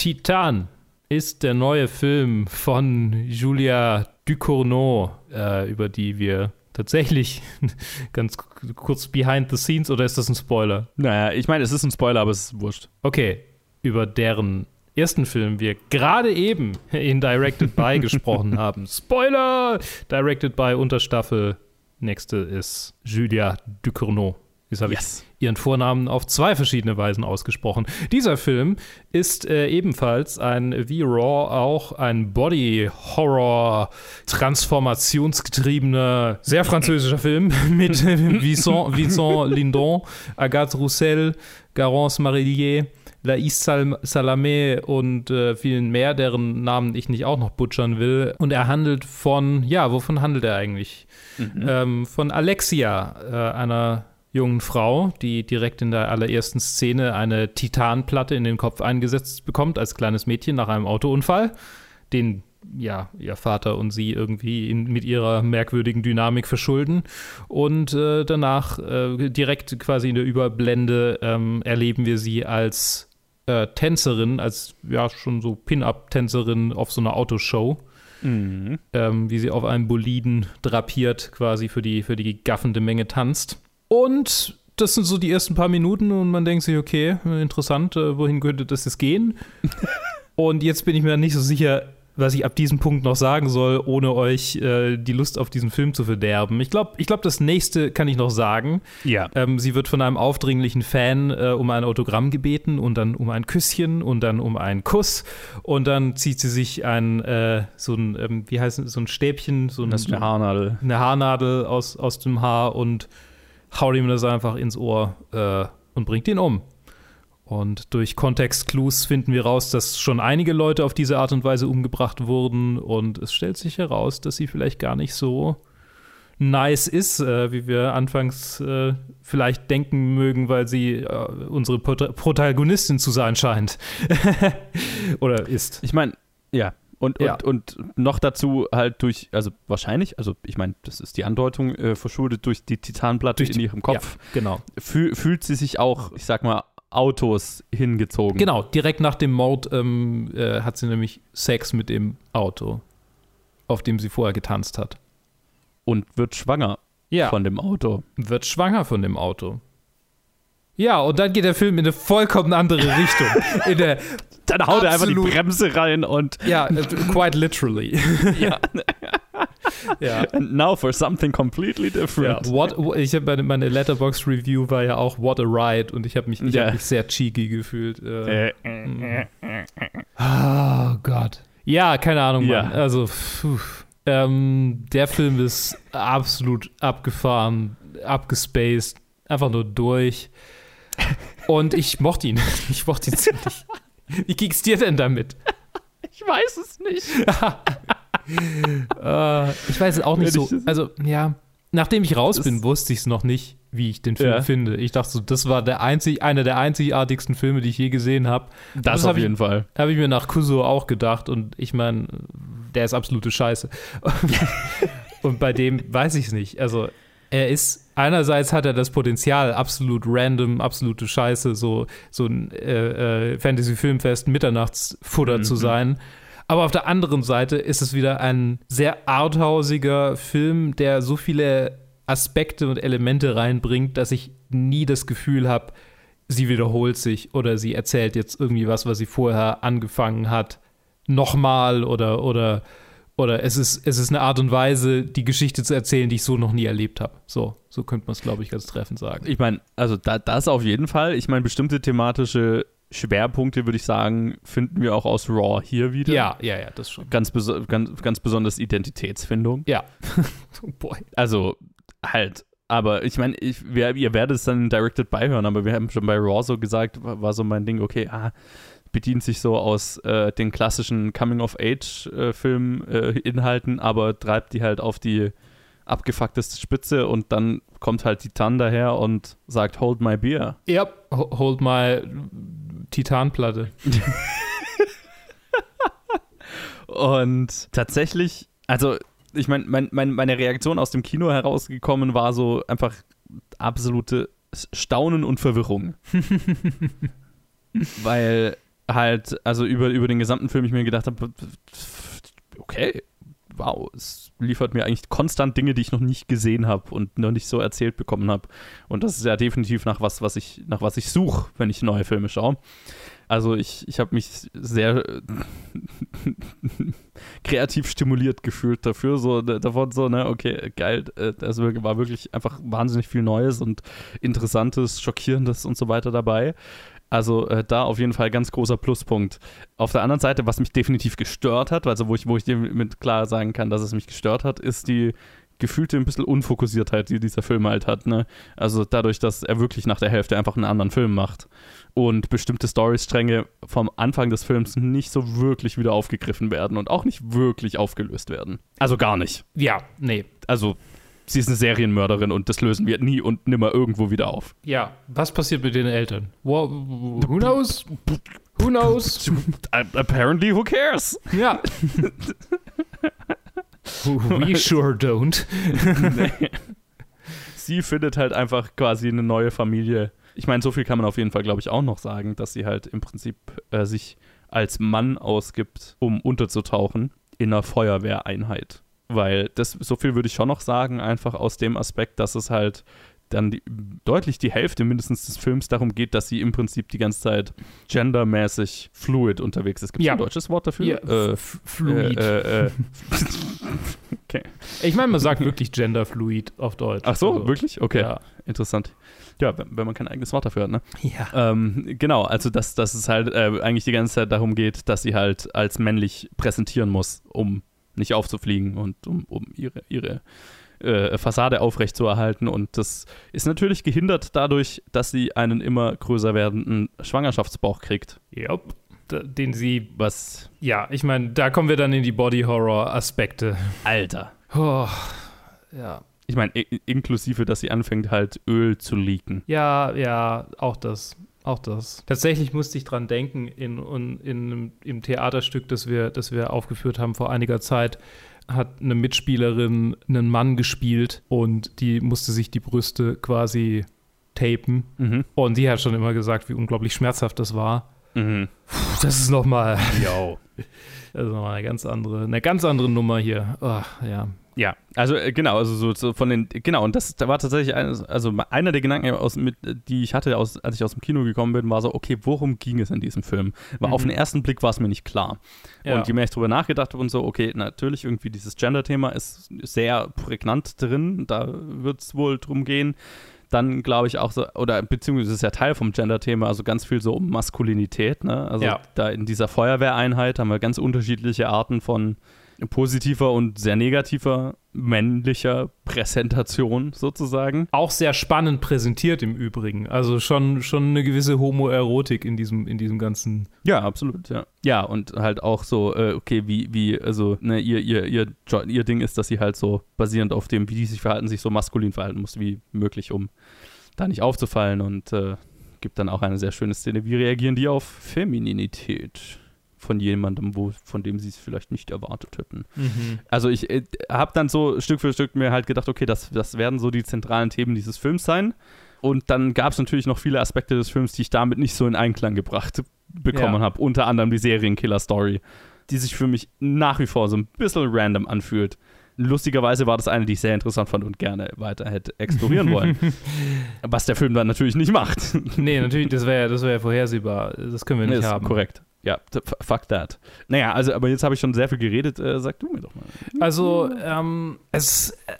C: Titan ist der neue Film von Julia Ducournau, äh, über die wir tatsächlich <laughs> ganz kurz behind the scenes oder ist das ein Spoiler?
D: Naja, ich meine, es ist ein Spoiler, aber es ist wurscht.
C: Okay, über deren ersten Film wir gerade eben in Directed By <laughs> gesprochen haben. Spoiler! Directed By Unterstaffel. Nächste ist Julia Ducournau. Jetzt habe yes. ich ihren Vornamen auf zwei verschiedene Weisen ausgesprochen. Dieser Film ist äh, ebenfalls ein, wie Raw auch, ein Body-Horror, transformationsgetriebener, sehr französischer Film <laughs> mit Vincent, Vincent Lindon, Agathe Roussel, Garance Marillier, Laïs Sal Salamé und äh, vielen mehr, deren Namen ich nicht auch noch butchern will. Und er handelt von, ja, wovon handelt er eigentlich? Mhm. Ähm, von Alexia, äh, einer jungen Frau, die direkt in der allerersten Szene eine Titanplatte in den Kopf eingesetzt bekommt als kleines Mädchen nach einem Autounfall, den ja, ihr Vater und sie irgendwie in, mit ihrer merkwürdigen Dynamik verschulden. Und äh, danach, äh, direkt quasi in der Überblende, ähm, erleben wir sie als äh, Tänzerin, als ja schon so Pin-Up-Tänzerin auf so einer Autoshow. Mhm. Ähm, wie sie auf einem Boliden drapiert, quasi für die, für die gaffende Menge tanzt. Und das sind so die ersten paar Minuten und man denkt sich, okay, interessant, äh, wohin könnte das jetzt gehen? <laughs> und jetzt bin ich mir nicht so sicher, was ich ab diesem Punkt noch sagen soll, ohne euch äh, die Lust auf diesen Film zu verderben. Ich glaube, ich glaub, das nächste kann ich noch sagen.
D: Ja.
C: Ähm, sie wird von einem aufdringlichen Fan äh, um ein Autogramm gebeten und dann um ein Küsschen und dann um einen Kuss und dann zieht sie sich ein äh, so ein ähm, wie heißt es, so ein Stäbchen, so ein,
D: eine Haarnadel,
C: eine Haarnadel aus aus dem Haar und haut ihm das einfach ins Ohr äh, und bringt ihn um. Und durch Kontextclues finden wir raus, dass schon einige Leute auf diese Art und Weise umgebracht wurden. Und es stellt sich heraus, dass sie vielleicht gar nicht so nice ist, äh, wie wir anfangs äh, vielleicht denken mögen, weil sie äh, unsere Prot Protagonistin zu sein scheint. <laughs> Oder ist.
D: Ich meine, ja, und, ja. und, und noch dazu halt durch, also wahrscheinlich, also ich meine, das ist die Andeutung, äh, verschuldet durch die Titanplatte durch in ihrem Kopf.
C: Ja, genau.
D: Fühl, fühlt sie sich auch, ich sag mal, Autos hingezogen.
C: Genau, direkt nach dem Mord ähm, äh, hat sie nämlich Sex mit dem Auto, auf dem sie vorher getanzt hat.
D: Und wird schwanger
C: ja.
D: von dem Auto.
C: Wird schwanger von dem Auto. Ja, und dann geht der Film in eine vollkommen andere Richtung. In der
D: Dann haut er einfach die. Bremse rein und
C: ja, äh, quite literally. <laughs>
D: ja. <laughs>
C: ja.
D: And now for something completely
C: Ja,
D: different.
C: what, ich habe meine, Letterbox Review war ja auch What a Ride und ich habe mich, ich
D: Ja.
C: hab mich sehr cheeky gefühlt. Äh. Oh Gott. Ja, keine Ahnung,
D: Ja.
C: Mann. Also, ähm, der Film ist absolut abgefahren, abgespaced, einfach nur durch. Und ich mochte ihn. <laughs> Ich mochte ihn ziemlich. Wie ging's dir denn damit?
D: Ich weiß es nicht. <laughs>
C: Äh, ich weiß es auch nicht so. Also, ja. Nachdem ich raus bin, wusste ich es noch nicht, wie ich den Film
D: Ja.
C: finde. Ich dachte so, das war der einzig, einer der einzigartigsten Filme, die ich je gesehen habe.
D: Das,
C: Das
D: auf
C: hab ich-
D: jeden Fall.
C: Habe ich mir nach Kuso auch gedacht und ich meine, der ist absolute Scheiße. <laughs> und bei dem weiß ich es nicht. Also, er ist, einerseits hat er das Potenzial, absolut random, absolute Scheiße, so, so ein äh, äh, Fantasy-Filmfest Mitternachtsfutter zu sein. Aber auf der anderen Seite ist es wieder ein sehr arthausiger Film, der so viele Aspekte und Elemente reinbringt, dass ich nie das Gefühl habe, sie wiederholt sich oder sie erzählt jetzt irgendwie was, was sie vorher angefangen hat, nochmal oder, oder, oder es ist, es ist eine Art und Weise, die Geschichte zu erzählen, die ich so noch nie erlebt habe. So, so könnte man es, glaube ich, ganz treffend sagen.
D: Ich meine, also da, das auf jeden Fall. Ich meine, bestimmte thematische Schwerpunkte, würde ich sagen, finden wir auch aus Raw hier wieder.
C: ja, ja, ja, das schon.
D: Ganz, ganz, ganz besonders Identitätsfindung.
C: Ja. <laughs> oh boy.
D: Also halt. Aber ich meine, ich, wir, ihr werdet es dann Directed beihören, aber wir haben schon bei Raw so gesagt, war, war so mein Ding, okay, ah, bedient sich so aus äh, den klassischen Coming-of-Age-Film-Inhalten, aber treibt die halt auf die abgefuckteste Spitze und dann kommt halt Titan daher und sagt, hold my beer.
C: Yep. Ho- Hold my Titanplatte. <laughs>
D: Und tatsächlich, also ich meine, mein, mein, meine Reaktion aus dem Kino herausgekommen war so einfach absolute Staunen und Verwirrung. <laughs> Weil halt, also über, über den gesamten Film ich mir gedacht habe, okay, wow, es liefert mir eigentlich konstant Dinge, die ich noch nicht gesehen habe und noch nicht so erzählt bekommen habe. Und das ist ja definitiv nach was, was ich, nach was ich suche, wenn ich neue Filme schaue. Also ich, ich habe mich sehr <laughs> kreativ stimuliert gefühlt dafür, so davon so, ne, okay, geil, äh, das war wirklich einfach wahnsinnig viel Neues und Interessantes, Schockierendes und so weiter dabei. Also äh, da auf jeden Fall ganz großer Pluspunkt. Auf der anderen Seite, was mich definitiv gestört hat, also wo ich, wo ich dir mit klar sagen kann, dass es mich gestört hat, ist die gefühlte ein bisschen Unfokussiertheit, die dieser Film halt hat. Ne? Also dadurch, dass er wirklich nach der Hälfte einfach einen anderen Film macht und bestimmte Storystränge vom Anfang des Films nicht so wirklich wieder aufgegriffen werden und auch nicht wirklich aufgelöst werden. Also gar nicht.
C: Ja, nee.
D: Also sie ist eine Serienmörderin und das lösen wir nie und nimmer irgendwo wieder auf.
C: Ja, was passiert mit den Eltern? Who knows? Who knows?
D: Apparently, who cares?
C: Ja. <laughs> We sure don't.
D: sie findet halt einfach quasi eine neue Familie. Ich meine, so viel kann man auf jeden Fall, glaube ich, auch noch sagen, dass sie halt im Prinzip äh, sich als Mann ausgibt, um unterzutauchen in einer Feuerwehreinheit. Weil das, so viel würde ich schon noch sagen, einfach aus dem Aspekt, dass es halt dann die, deutlich die Hälfte mindestens des Films darum geht, dass sie im Prinzip die ganze Zeit gendermäßig fluid unterwegs ist. Gibt es
C: Ja.
D: ein deutsches Wort dafür?
C: Ja,
D: Äh,
C: fluid.
D: Äh, äh, äh. <laughs> okay.
C: Ich meine, man sagt wirklich genderfluid auf Deutsch.
D: Ach so,
C: Also,
D: wirklich? Okay,
C: Ja.
D: interessant. Ja, wenn, wenn man kein eigenes Wort dafür hat, ne?
C: ja.
D: Ähm, genau, also dass, dass es halt äh, eigentlich die ganze Zeit darum geht, dass sie halt als männlich präsentieren muss, um nicht aufzufliegen und um, um ihre, ihre äh, Fassade aufrechtzuerhalten. Und das ist natürlich gehindert dadurch, dass sie einen immer größer werdenden Schwangerschaftsbauch kriegt.
C: Yep. Den sie,
D: Was,
C: ja, ich meine, da kommen wir dann in die Body-Horror-Aspekte.
D: Alter.
C: Oh, ja.
D: Ich meine, inklusive, dass sie anfängt halt Öl zu leaken.
C: Ja, ja, auch das. Auch das. Tatsächlich musste ich dran denken, in, in, in, im Theaterstück, das wir, das wir aufgeführt haben vor einiger Zeit, hat eine Mitspielerin einen Mann gespielt und die musste sich die Brüste quasi tapen.
D: Mhm.
C: Und die hat schon immer gesagt, wie unglaublich schmerzhaft das war.
D: Mhm.
C: Puh, das ist nochmal, <laughs> mal eine ganz andere, eine ganz andere Nummer hier. Oh, ja,
D: Ja, also äh, genau, also so, so, von den, genau, und das da war tatsächlich eines, also einer der Gedanken, aus, mit, die ich hatte, aus, als ich aus dem Kino gekommen bin, war so, okay, worum ging es in diesem Film? Weil mhm. auf den ersten Blick war es mir nicht klar. Ja. Und je mehr ich drüber nachgedacht habe und so, okay, natürlich, irgendwie dieses Gender-Thema ist sehr prägnant drin, da wird es wohl drum gehen dann glaube ich auch so, oder beziehungsweise ist ja Teil vom Gender-Thema, also ganz viel so um Maskulinität, ne? Also ja. da in dieser Feuerwehreinheit haben wir ganz unterschiedliche Arten von positiver und sehr negativer männlicher Präsentation sozusagen.
C: Auch sehr spannend präsentiert im Übrigen. Also schon, schon eine gewisse Homoerotik in diesem, in diesem ganzen.
D: Ja, absolut, ja. Ja, und halt auch so, äh, okay, wie, wie, also, ne, ihr, ihr, ihr, ihr Ding ist, dass sie halt so basierend auf dem, wie die sich verhalten, sich so maskulin verhalten muss, wie möglich, um da nicht aufzufallen und äh, gibt dann auch eine sehr schöne Szene. Wie reagieren die auf Femininität? Von jemandem, wo, von dem sie es vielleicht nicht erwartet hätten. Mhm. Also ich äh, habe dann so Stück für Stück mir halt gedacht, okay, das, das werden so die zentralen Themen dieses Films sein. Und dann gab es natürlich noch viele Aspekte des Films, die ich damit nicht so in Einklang gebracht bekommen ja. habe. Unter anderem die Serienkiller-Story, die sich für mich nach wie vor so ein bisschen random anfühlt. Lustigerweise war das eine, die ich sehr interessant fand und gerne weiter hätte explorieren <laughs> wollen. Was der Film dann natürlich nicht macht.
C: nee, natürlich, das wäre das wär vorhersehbar. Das können wir nicht nee, haben.
D: Korrekt. Ja, fuck that. Naja, also, aber jetzt habe ich schon sehr viel geredet. Äh, sag du mir doch mal.
C: Also, ähm, es. Äh,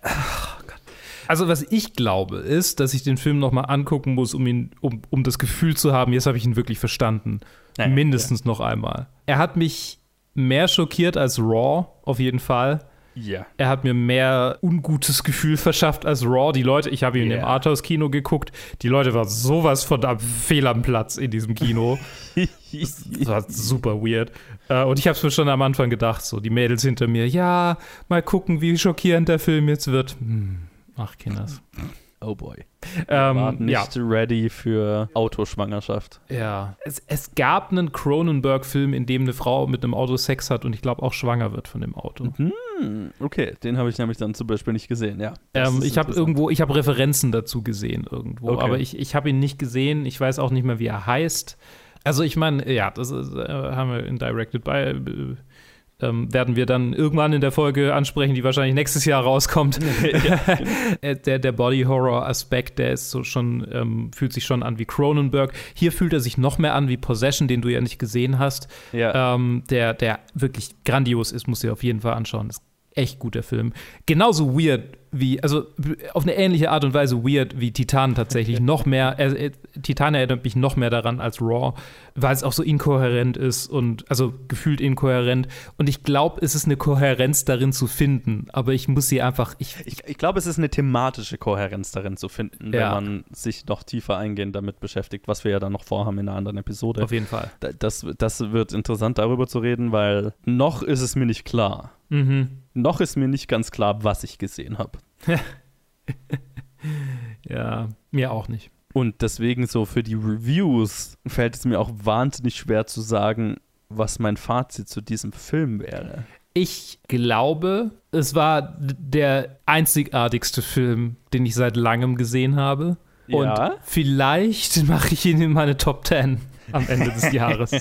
C: also, was ich glaube, ist, dass ich den Film nochmal angucken muss, um ihn, um, um das Gefühl zu haben, jetzt habe ich ihn wirklich verstanden. Naja, Mindestens ja. noch einmal. Er hat mich mehr schockiert als Raw, auf jeden Fall.
D: Ja.
C: Er hat mir mehr ungutes Gefühl verschafft als Raw. Die Leute, ich habe ihn yeah. im Arthouse-Kino geguckt, die Leute waren sowas von am Fehl am Platz in diesem Kino. <laughs> das war super weird. Äh, und ich habe es mir schon am Anfang gedacht, so die Mädels hinter mir, ja, mal gucken, wie schockierend der Film jetzt wird. Hm. Ach, Kinders.
D: Oh boy. Ähm, waren nicht ja. ready für Autoschwangerschaft.
C: Ja. Es, es gab einen Cronenberg-Film, in dem eine Frau mit einem Auto Sex hat und ich glaube auch schwanger wird von dem Auto.
D: Mhm. Okay, den habe ich nämlich dann zum Beispiel nicht gesehen, ja.
C: Ähm, ich habe irgendwo, ich habe Referenzen dazu gesehen irgendwo, okay. aber ich, ich habe ihn nicht gesehen. Ich weiß auch nicht mehr, wie er heißt. Also ich meine, ja, das ist, äh, haben wir in Directed by äh, ähm, werden wir dann irgendwann in der Folge ansprechen, die wahrscheinlich nächstes Jahr rauskommt. <laughs> <laughs> Äh, der der Body-Horror-Aspekt, der ist so schon, ähm, fühlt sich schon an wie Cronenberg. Hier fühlt er sich noch mehr an wie Possession, den du ja nicht gesehen hast. Ja. Ähm, der, der wirklich grandios ist, musst du dir auf jeden Fall anschauen. Ist echt guter Film. Genauso weird wie, also auf eine ähnliche Art und Weise weird wie Titan tatsächlich. <laughs> noch mehr, äh, Titan erinnert mich noch mehr daran als Raw, weil es auch so inkohärent ist und, also gefühlt inkohärent. Und ich glaube, es ist eine Kohärenz darin zu finden, aber ich muss sie einfach.
D: Ich, ich, ich glaube, es ist eine thematische Kohärenz darin zu finden, ja. wenn man sich noch tiefer eingehend damit beschäftigt, was wir ja dann noch vorhaben in einer anderen Episode.
C: Auf jeden Fall.
D: Das, das wird interessant, darüber zu reden, weil noch ist es mir nicht klar. Mhm. Noch ist mir nicht ganz klar, was ich gesehen habe. <laughs>
C: ja, mir auch nicht.
D: Und deswegen so für die Reviews fällt es mir auch wahnsinnig schwer zu sagen, was mein Fazit zu diesem Film wäre.
C: Ich glaube, es war der einzigartigste Film, den ich seit langem gesehen habe. Und ja? vielleicht mache ich ihn in meine Top 10 am Ende des <laughs> Jahres.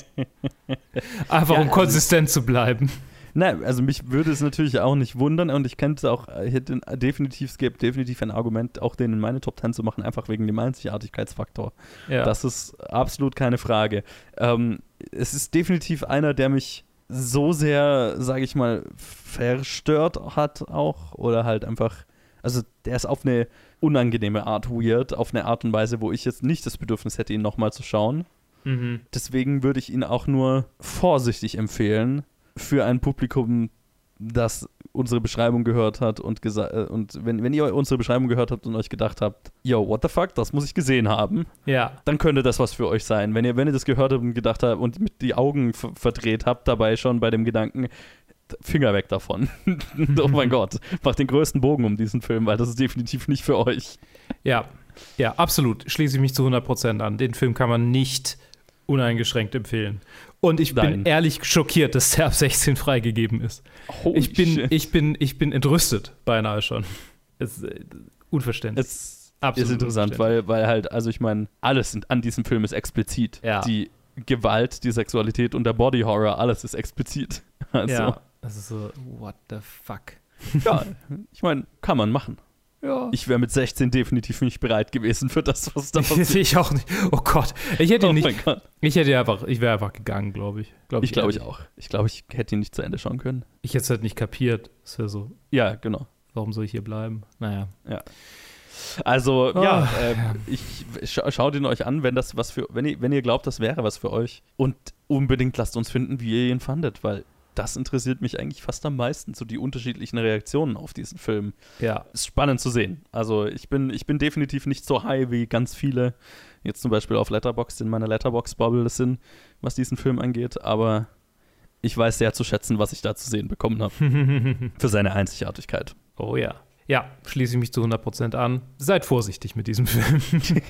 C: Einfach ja, um also konsistent zu bleiben.
D: Nein, also mich würde es natürlich auch nicht wundern und ich könnte auch, äh, hätte definitiv, es gibt definitiv ein Argument, auch den in meine Top 10 zu machen, einfach wegen dem Einzigartigkeitsfaktor. Ja. Das ist absolut keine Frage. Ähm, es ist definitiv einer, der mich so sehr, sage ich mal, verstört hat auch oder halt einfach, also der ist auf eine unangenehme Art weird, auf eine Art und Weise, wo ich jetzt nicht das Bedürfnis hätte, ihn nochmal zu schauen. Mhm. Deswegen würde ich ihn auch nur vorsichtig empfehlen, für ein Publikum, das unsere Beschreibung gehört hat und gesagt äh, und wenn, wenn ihr unsere Beschreibung gehört habt und euch gedacht habt, yo, what the fuck, das muss ich gesehen haben,
C: ja.
D: dann könnte das was für euch sein. Wenn ihr, wenn ihr das gehört habt und gedacht habt und mit die Augen verdreht habt, dabei schon bei dem Gedanken, Finger weg davon. <laughs> oh mein Gott, macht den größten Bogen um diesen Film, weil das ist definitiv nicht für euch.
C: Ja, ja, absolut. Schließe ich mich zu 100% an. Den Film kann man nicht uneingeschränkt empfehlen. Und ich Nein. bin ehrlich schockiert, dass der ab 16 freigegeben ist. Holy ich, bin, ich, bin, ich bin entrüstet, beinahe schon. Es ist äh, unverständlich.
D: Es Absolut ist interessant, weil, weil halt, also ich meine, alles an diesem Film ist explizit. Ja. Die Gewalt, die Sexualität und der Body Horror, alles ist explizit. <laughs> Also.
C: Ja, das ist so, what the fuck.
D: Ja, ich meine, kann man machen.
C: Ja.
D: Ich wäre mit 16 definitiv nicht bereit gewesen für das, was da <laughs> passiert.
C: ich auch nicht. Oh Gott. Ich hätte
D: Oh
C: nicht. Ich hätte einfach, ich wäre einfach gegangen, glaube ich. Glaub
D: Ich glaube ich auch. Ich glaube, ich hätte ihn nicht zu Ende schauen können.
C: Ich hätte es halt nicht kapiert. Das wäre so,
D: Ja, genau.
C: warum soll ich hier bleiben? Naja.
D: Also,
C: Ah,
D: ja, äh, ich scha schaut ihn euch an, wenn das was für, wenn ihr, wenn ihr glaubt, das wäre was für euch. Und unbedingt lasst uns finden, wie ihr ihn fandet, weil das interessiert mich eigentlich fast am meisten, so die unterschiedlichen Reaktionen auf diesen Film.
C: Ja.
D: Ist spannend zu sehen. Also ich bin, ich bin definitiv nicht so high wie ganz viele jetzt zum Beispiel auf Letterboxd in meiner Letterbox-Bubble sind, was diesen Film angeht, aber ich weiß sehr zu schätzen, was ich da zu sehen bekommen habe. <laughs> für seine Einzigartigkeit.
C: Oh ja. Ja, schließe ich mich zu 100% an. Seid vorsichtig mit diesem Film. <laughs>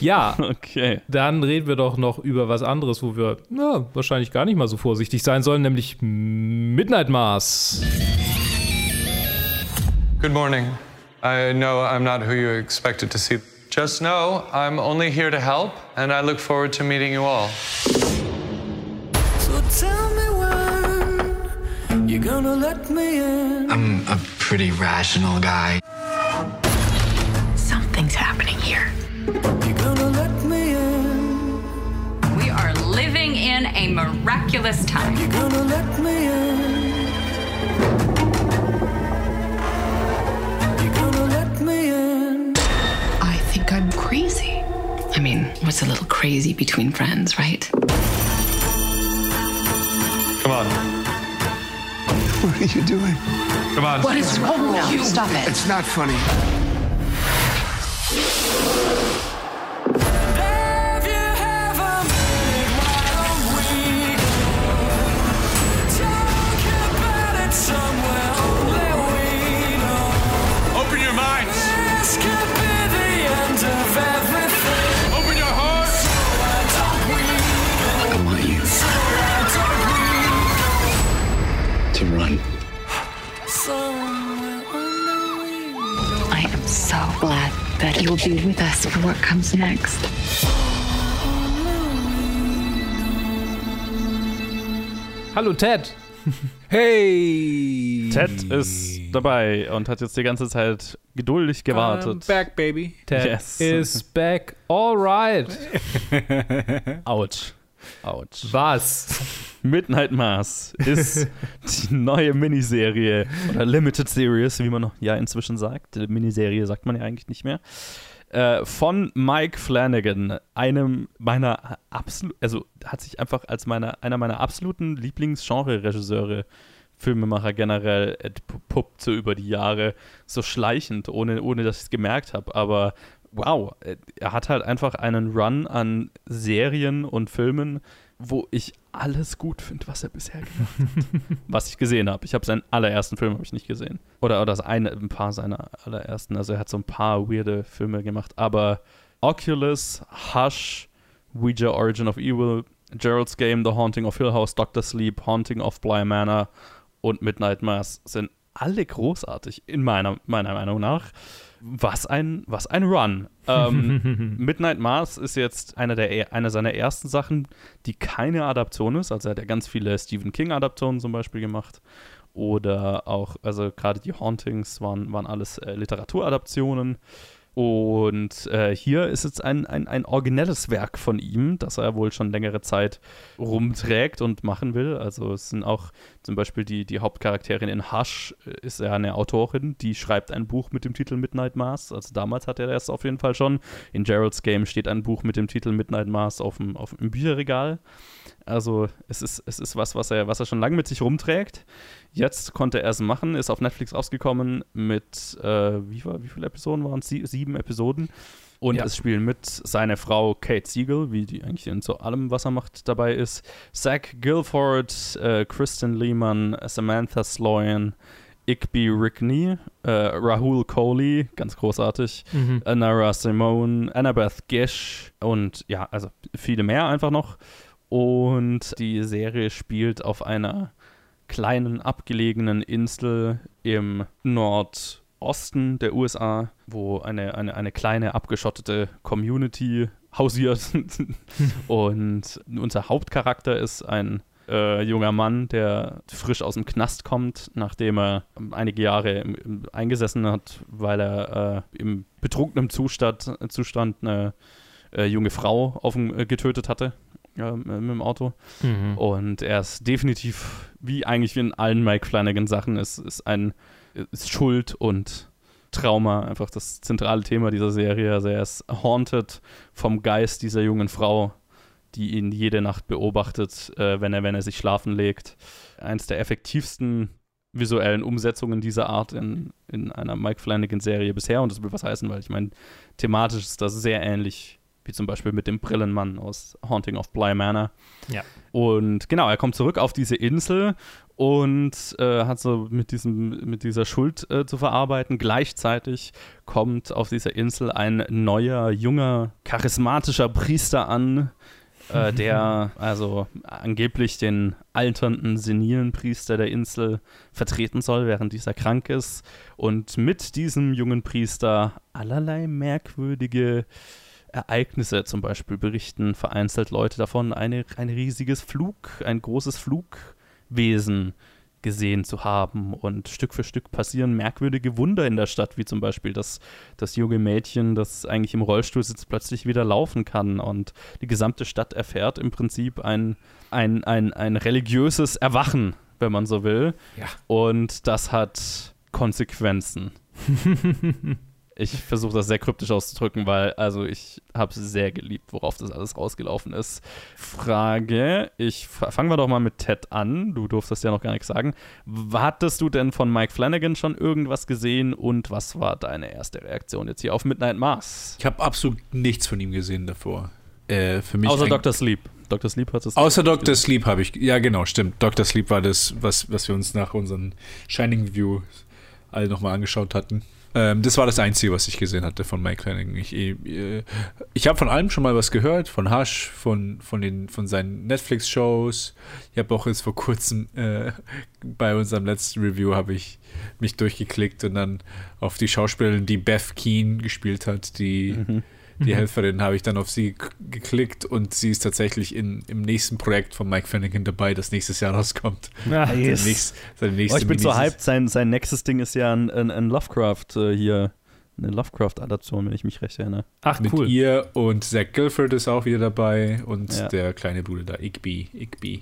C: ja,
D: Okay.
C: dann reden wir doch noch über was anderes, wo wir na, wahrscheinlich gar nicht mal so vorsichtig sein sollen, nämlich Midnight Mars.
K: Good morning. I know I'm not who you expected to see. Just know I'm only here to help, and I look forward to meeting you all.
L: So tell me when you're gonna let me in.
M: I'm a pretty rational guy.
N: We are living in a miraculous time.
L: You're gonna let me in. You're gonna let me in.
N: I think I'm crazy. I mean, what's a little crazy between friends, right?
K: Come on.
M: What are you doing?
K: Come on.
N: What is wrong with you? Stop it.
M: It's not funny.
L: Be
N: with us for what comes next.
C: Hallo Ted. <laughs>
O: Hey!
D: Ted ist dabei und hat jetzt die ganze Zeit geduldig gewartet.
O: I'm back, baby.
C: Ted
D: Yes.
C: is back. Alright. <laughs>
D: Autsch. Autsch.
C: Was?
D: Midnight Mars ist <laughs> die neue Miniserie oder Limited Series, wie man noch ja inzwischen sagt. Miniserie sagt man ja eigentlich nicht mehr. Äh, von Mike Flanagan, einem meiner absolut, also hat sich einfach als meine, einer meiner absoluten Lieblingsgenre-Regisseure, Filmemacher generell, entpuppt so über die Jahre, so schleichend, ohne, ohne dass ich es gemerkt habe. Aber wow, äh, er hat halt einfach einen Run an Serien und Filmen, wo ich alles gut finde, was er bisher gemacht hat. <laughs> was ich gesehen habe. Ich habe seinen allerersten Film ich nicht gesehen. Oder, oder eine, ein paar seiner allerersten. Also er hat so ein paar weirde Filme gemacht. Aber Oculus, Hush, Ouija Origin of Evil, Gerald's Game, The Haunting of Hill House, Doctor Sleep, Haunting of Bly Manor und Midnight Mass sind alle großartig, in meiner, meiner Meinung nach. Was ein, was ein Run. Ähm, <laughs> Midnight Mars ist jetzt eine, der, eine seiner ersten Sachen, die keine Adaption ist. Also er hat ja ganz viele Stephen King-Adaptionen zum Beispiel gemacht. Oder auch, also gerade die Hauntings waren, waren alles äh, Literaturadaptionen. Und äh, hier ist jetzt ein, ein, ein originelles Werk von ihm, das er wohl schon längere Zeit rumträgt und machen will. Also es sind auch zum Beispiel die, die Hauptcharakterin in Hush, äh, ist ja eine Autorin, die schreibt ein Buch mit dem Titel Midnight Mars. Also damals hat er das auf jeden Fall schon. In Gerald's Game steht ein Buch mit dem Titel Midnight Mars auf dem, auf dem Bücherregal. Also es ist, es ist was, was er, was er schon lange mit sich rumträgt. Jetzt konnte er es machen, ist auf Netflix rausgekommen mit, äh, wie, war, wie viele Episoden waren es? Sie, sieben Episoden. Und
C: Ja.
D: es spielen mit seine Frau Kate Siegel, wie die eigentlich in so allem, was er macht, dabei ist. Zach Guilford, äh, Kristen Lehman, Samantha Sloyan, Igby Rickney, äh, Rahul Kohli, ganz großartig,
C: Mhm.
D: Anara Simone, Annabeth Gish und ja, also viele mehr einfach noch. Und die Serie spielt auf einer kleinen abgelegenen Insel im Nordosten der USA, wo eine, eine, eine kleine abgeschottete Community hausiert. <laughs> und unser Hauptcharakter ist ein äh, junger Mann, der frisch aus dem Knast kommt, nachdem er einige Jahre im, im eingesessen hat, weil er äh, im betrunkenen Zustand, Zustand eine äh, junge Frau auf, äh, getötet hatte äh, mit dem Auto.
C: Mhm.
D: Und er ist definitiv, wie eigentlich in allen Mike Flanagan-Sachen, ist, ist ein ist Schuld und Trauma einfach das zentrale Thema dieser Serie. Also er ist haunted vom Geist dieser jungen Frau, die ihn jede Nacht beobachtet, äh, wenn, er, wenn er sich schlafen legt. Eins der effektivsten visuellen Umsetzungen dieser Art in, in einer Mike Flanagan-Serie bisher. Und das will was heißen, weil ich meine, thematisch ist das sehr ähnlich wie zum Beispiel mit dem Brillenmann aus Haunting of Bly Manor.
C: Ja.
D: Und genau, er kommt zurück auf diese Insel und äh, hat so mit, diesem, mit dieser Schuld äh, zu verarbeiten. Gleichzeitig kommt auf dieser Insel ein neuer, junger, charismatischer Priester an, äh, der also angeblich den alternden, senilen Priester der Insel vertreten soll, während dieser krank ist. Und mit diesem jungen Priester allerlei merkwürdige Ereignisse zum Beispiel berichten vereinzelt Leute davon, eine, ein riesiges Flug, ein großes Flugwesen gesehen zu haben. Und Stück für Stück passieren merkwürdige Wunder in der Stadt, wie zum Beispiel, dass das junge Mädchen, das eigentlich im Rollstuhl sitzt, plötzlich wieder laufen kann. Und die gesamte Stadt erfährt im Prinzip ein, ein, ein, ein religiöses Erwachen, wenn man so will.
C: Ja.
D: Und das hat Konsequenzen. <laughs> ich versuche das sehr kryptisch auszudrücken, weil also ich habe es sehr geliebt, worauf das alles rausgelaufen ist. Frage, ich fangen wir doch mal mit Ted an. Du durftest ja noch gar nichts sagen. Hattest du denn von Mike Flanagan schon irgendwas gesehen und was war deine erste Reaktion jetzt hier auf Midnight Mars?
O: Ich habe absolut nichts von ihm gesehen davor. Äh, für mich
D: Außer Dr. Sleep. Dr. Sleep hat es.
O: Außer Dr. Sleep habe ich. Ja, genau, stimmt. Dr. Sleep war das, was, was wir uns nach unseren Shining View alle nochmal angeschaut hatten. Ähm, das war das Einzige, was ich gesehen hatte von Mike Flanagan. Ich, äh, ich habe von allem schon mal was gehört, von Hush, von, von, den, von seinen Netflix-Shows. Ich habe auch jetzt vor kurzem äh, bei unserem letzten Review habe ich mich durchgeklickt und dann auf die Schauspielerin, die Beth Keen gespielt hat, die
D: Mhm.
O: Die Helferin, habe ich dann auf sie geklickt und sie ist tatsächlich in, im nächsten Projekt von Mike Flanagan dabei, das nächstes Jahr <laughs> rauskommt.
D: Ah,
O: Seine
D: yes.
O: nächst- seine
D: Oh, ich bin so hyped. Sein, sein nächstes Ding ist ja ein, ein, ein Lovecraft äh, hier. Eine Lovecraft-Adaption, wenn ich mich recht erinnere.
C: Ach,
O: Mit
C: cool.
O: ihr und Zach Guilford ist auch wieder dabei und
D: Ja.
O: der kleine Bruder da, Igby. Igby.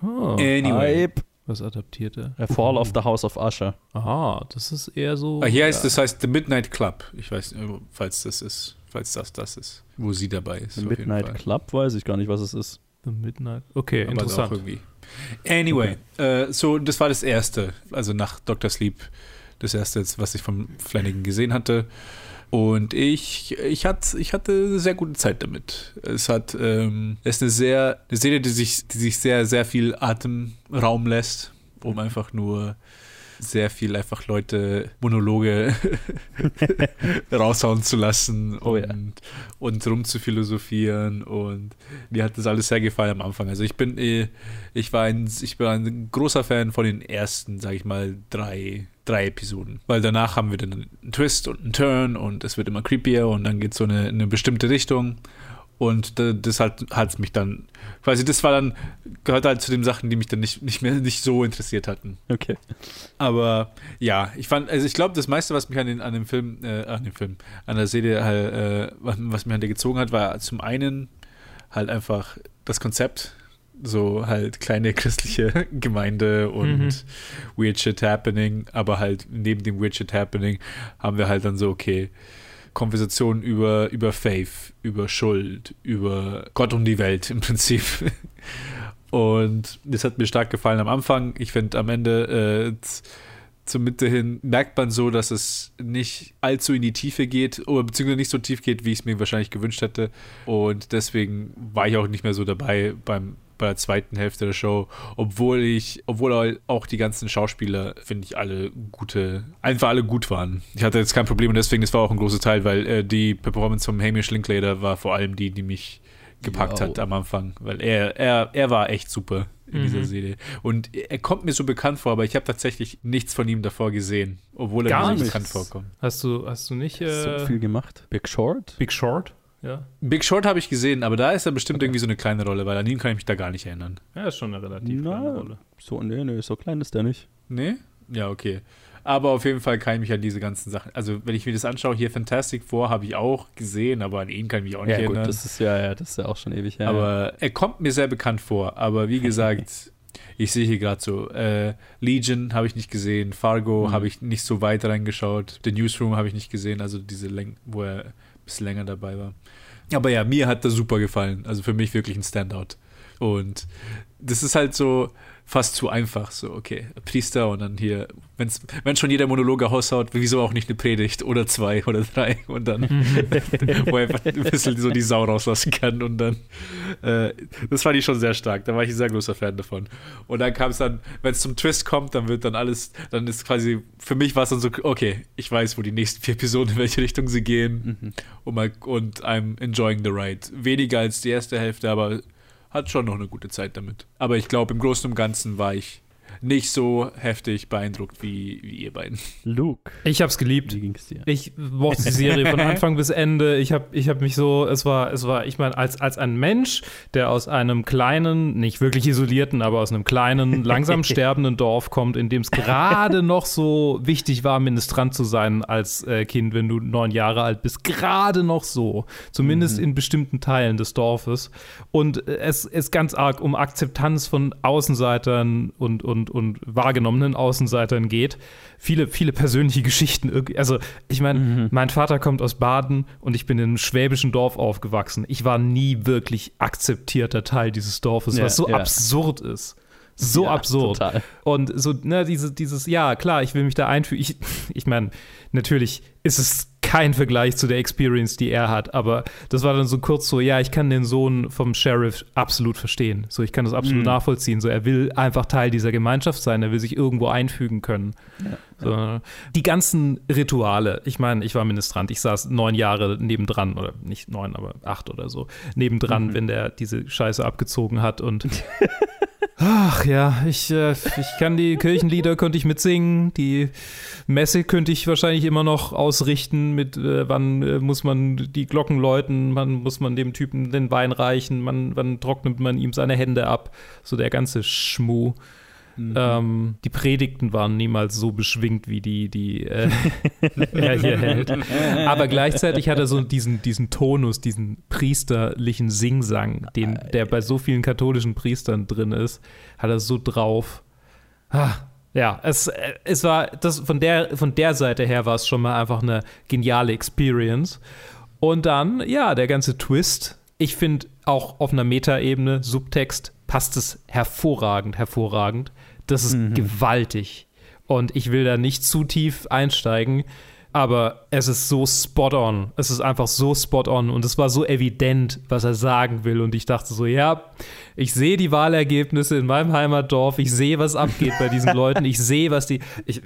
C: Oh,
O: Anyway.
D: Hype.
C: was adaptiert er?
D: A Fall of the House of Usher.
C: Ah, das ist eher so.
O: Ah, hier heißt, das heißt The Midnight Club. Ich weiß nicht, falls das ist, falls das das ist, wo sie dabei ist.
D: The
O: auf jeden
D: Midnight
O: Fall.
D: Club weiß ich gar nicht, was es ist.
C: The Midnight. Okay,
O: Aber
C: interessant.
O: Auch irgendwie. Anyway, äh, so das war das erste, also nach Dr. Sleep, das erste, was ich von Flanagan gesehen hatte. Und ich, ich, hatte, ich hatte eine sehr gute Zeit damit. Es hat, ähm, es ist eine sehr, eine Serie, die sich, die sich sehr, sehr viel Atemraum lässt, um einfach nur sehr viel einfach Leute Monologe <laughs> raushauen zu lassen und,
D: Oh ja.
O: und rum zu philosophieren und mir hat das alles sehr gefallen am Anfang. Also ich bin äh, ich war ein ich war ein großer Fan von den ersten, sag ich mal, drei drei Episoden, weil danach haben wir dann einen Twist und einen Turn und es wird immer creepier und dann geht so eine, eine bestimmte Richtung und da- das hat hat's mich dann quasi das war dann gehört halt zu den Sachen, die mich dann nicht nicht mehr nicht so interessiert hatten.
D: Okay.
O: Aber ja, ich fand, also ich glaube, das meiste, was mich an, den, an dem Film, äh, an dem Film, an der Serie, halt, äh, was, was mich an der gezogen hat, war zum einen halt einfach das Konzept, so halt kleine <laughs> christliche Gemeinde und
C: Mhm.
O: Weird Shit Happening, aber halt neben dem Weird Shit Happening haben wir halt dann so, okay, Konversationen über, über Faith, über Schuld, über Gott und die Welt im Prinzip. <laughs> Und das hat mir stark gefallen am Anfang. Ich finde am Ende äh, zur Mitte hin merkt man so, dass es nicht allzu in die Tiefe geht oder beziehungsweise nicht so tief geht, wie ich es mir wahrscheinlich gewünscht hätte. Und deswegen war ich auch nicht mehr so dabei beim bei der zweiten Hälfte der Show, obwohl ich, obwohl auch die ganzen Schauspieler, finde ich, alle gute, einfach alle gut waren. Ich hatte jetzt kein Problem und deswegen, das war auch ein großer Teil, weil äh, die Performance vom Hamish Linklater war vor allem die, die mich gepackt
D: Jo.
O: hat am Anfang, weil er, er, er war echt super in
C: Mhm.
O: dieser Serie. Und er kommt mir so bekannt vor, aber ich habe tatsächlich nichts von ihm davor gesehen, obwohl er
C: Gar
O: mir so
C: nichts.
O: bekannt vorkommt.
C: Hast du, hast du nicht äh,
D: so viel gemacht. Big Short?
C: Big Short? Ja.
O: Big Short habe ich gesehen, aber da ist er bestimmt okay. irgendwie so eine kleine Rolle, weil an ihn kann ich mich da gar nicht erinnern.
C: Ja, ist schon eine relativ
D: Na,
C: kleine Rolle.
D: So, nee, nee, so klein ist der nicht.
O: Nee? Ja, okay. Aber auf jeden Fall kann ich mich an diese ganzen Sachen, also wenn ich mir das anschaue, hier Fantastic Four habe ich auch gesehen, aber an ihn kann ich mich auch nicht
D: ja,
O: erinnern.
D: Gut, das ist ja, ja, das ist ja auch schon ewig her.
O: Aber er kommt mir sehr bekannt vor. Aber wie <laughs> gesagt, ich sehe hier gerade so, äh, Legion habe ich nicht gesehen, Fargo mhm. habe ich nicht so weit reingeschaut, The Newsroom habe ich nicht gesehen, also diese Länge, wo er bisschen länger dabei war. Aber ja, mir hat das super gefallen. Also für mich wirklich ein Standout. Und das ist halt so, fast zu einfach. So, okay, Priester und dann hier, wenn's, wenn schon jeder Monologe raushaut, wieso auch nicht eine Predigt oder zwei oder drei und dann, <laughs> wo er einfach ein bisschen so die Sau rauslassen kann und dann, äh, das fand ich schon sehr stark. Da war ich ein sehr großer Fan davon. Und dann kam es dann, wenn es zum Twist kommt, dann wird dann alles, dann ist quasi, für mich war es dann so, okay, ich weiß, wo die nächsten vier Episoden, in welche Richtung sie gehen mhm. und, mal, und I'm enjoying the ride. Weniger als die erste Hälfte, aber hat schon noch eine gute Zeit damit. Aber ich glaube, im Großen und Ganzen war ich nicht so heftig beeindruckt wie, wie ihr beiden.
D: Luke.
C: Ich hab's geliebt.
D: Wie ging's dir?
C: Ich mochte die Serie von <laughs> Anfang bis Ende. Ich hab, ich hab mich so, es war, es war, ich meine, als, als ein Mensch, der aus einem kleinen, nicht wirklich isolierten, aber aus einem kleinen, <laughs> langsam sterbenden Dorf kommt, in dem es gerade <laughs> noch so wichtig war, Ministrant zu sein als äh, Kind, wenn du neun Jahre alt bist. Gerade noch so. Zumindest mhm. in bestimmten Teilen des Dorfes. Und äh, es ist ganz arg um Akzeptanz von Außenseitern und, und und, wahrgenommenen Außenseitern geht. Viele, viele persönliche Geschichten. Also, ich meine, mhm. mein Vater kommt aus Baden und ich bin in einem schwäbischen Dorf aufgewachsen. Ich war nie wirklich akzeptierter Teil dieses Dorfes, ja, was so ja. absurd ist so ja, absurd. Total. Und so, ne, diese, dieses, ja, klar, ich will mich da einfügen. Ich, ich meine, natürlich ist es kein Vergleich zu der Experience, die er hat, aber das war dann so kurz so, ja, ich kann den Sohn vom Sheriff absolut verstehen. So, ich kann das absolut mhm. nachvollziehen. So, er will einfach Teil dieser Gemeinschaft sein, er will sich irgendwo einfügen können. Ja. So, die ganzen Rituale, ich meine, ich war Ministrant, ich saß neun Jahre nebendran, oder nicht neun, aber acht oder so, nebendran, mhm. wenn der diese Scheiße abgezogen hat und <laughs> Ach ja, ich, äh, ich kann die Kirchenlieder könnte ich mitsingen, die Messe könnte ich wahrscheinlich immer noch ausrichten mit äh, wann äh, muss man die Glocken läuten, wann muss man dem Typen den Wein reichen, wann, wann trocknet man ihm seine Hände ab, so der ganze Schmuh. Mhm. Ähm, die Predigten waren niemals so beschwingt, wie die, die äh, <laughs> er hier hält. Aber gleichzeitig hat er so diesen, diesen Tonus, diesen priesterlichen Singsang, den, der bei so vielen katholischen Priestern drin ist, hat er so drauf. Ah, ja, es, es war, das, von, der, von der Seite her war es schon mal einfach eine geniale Experience. Und dann, ja, der ganze Twist. Ich finde auch auf einer Metaebene, Subtext, passt es hervorragend, hervorragend. Das ist mhm. gewaltig. Und ich will da nicht zu tief einsteigen, aber es ist so spot on. Es ist einfach so spot on und es war so evident, was er sagen will. Und ich dachte so, ja, ich sehe die Wahlergebnisse in meinem Heimatdorf, ich sehe, was abgeht bei diesen <laughs> Leuten, ich sehe, was die, ich,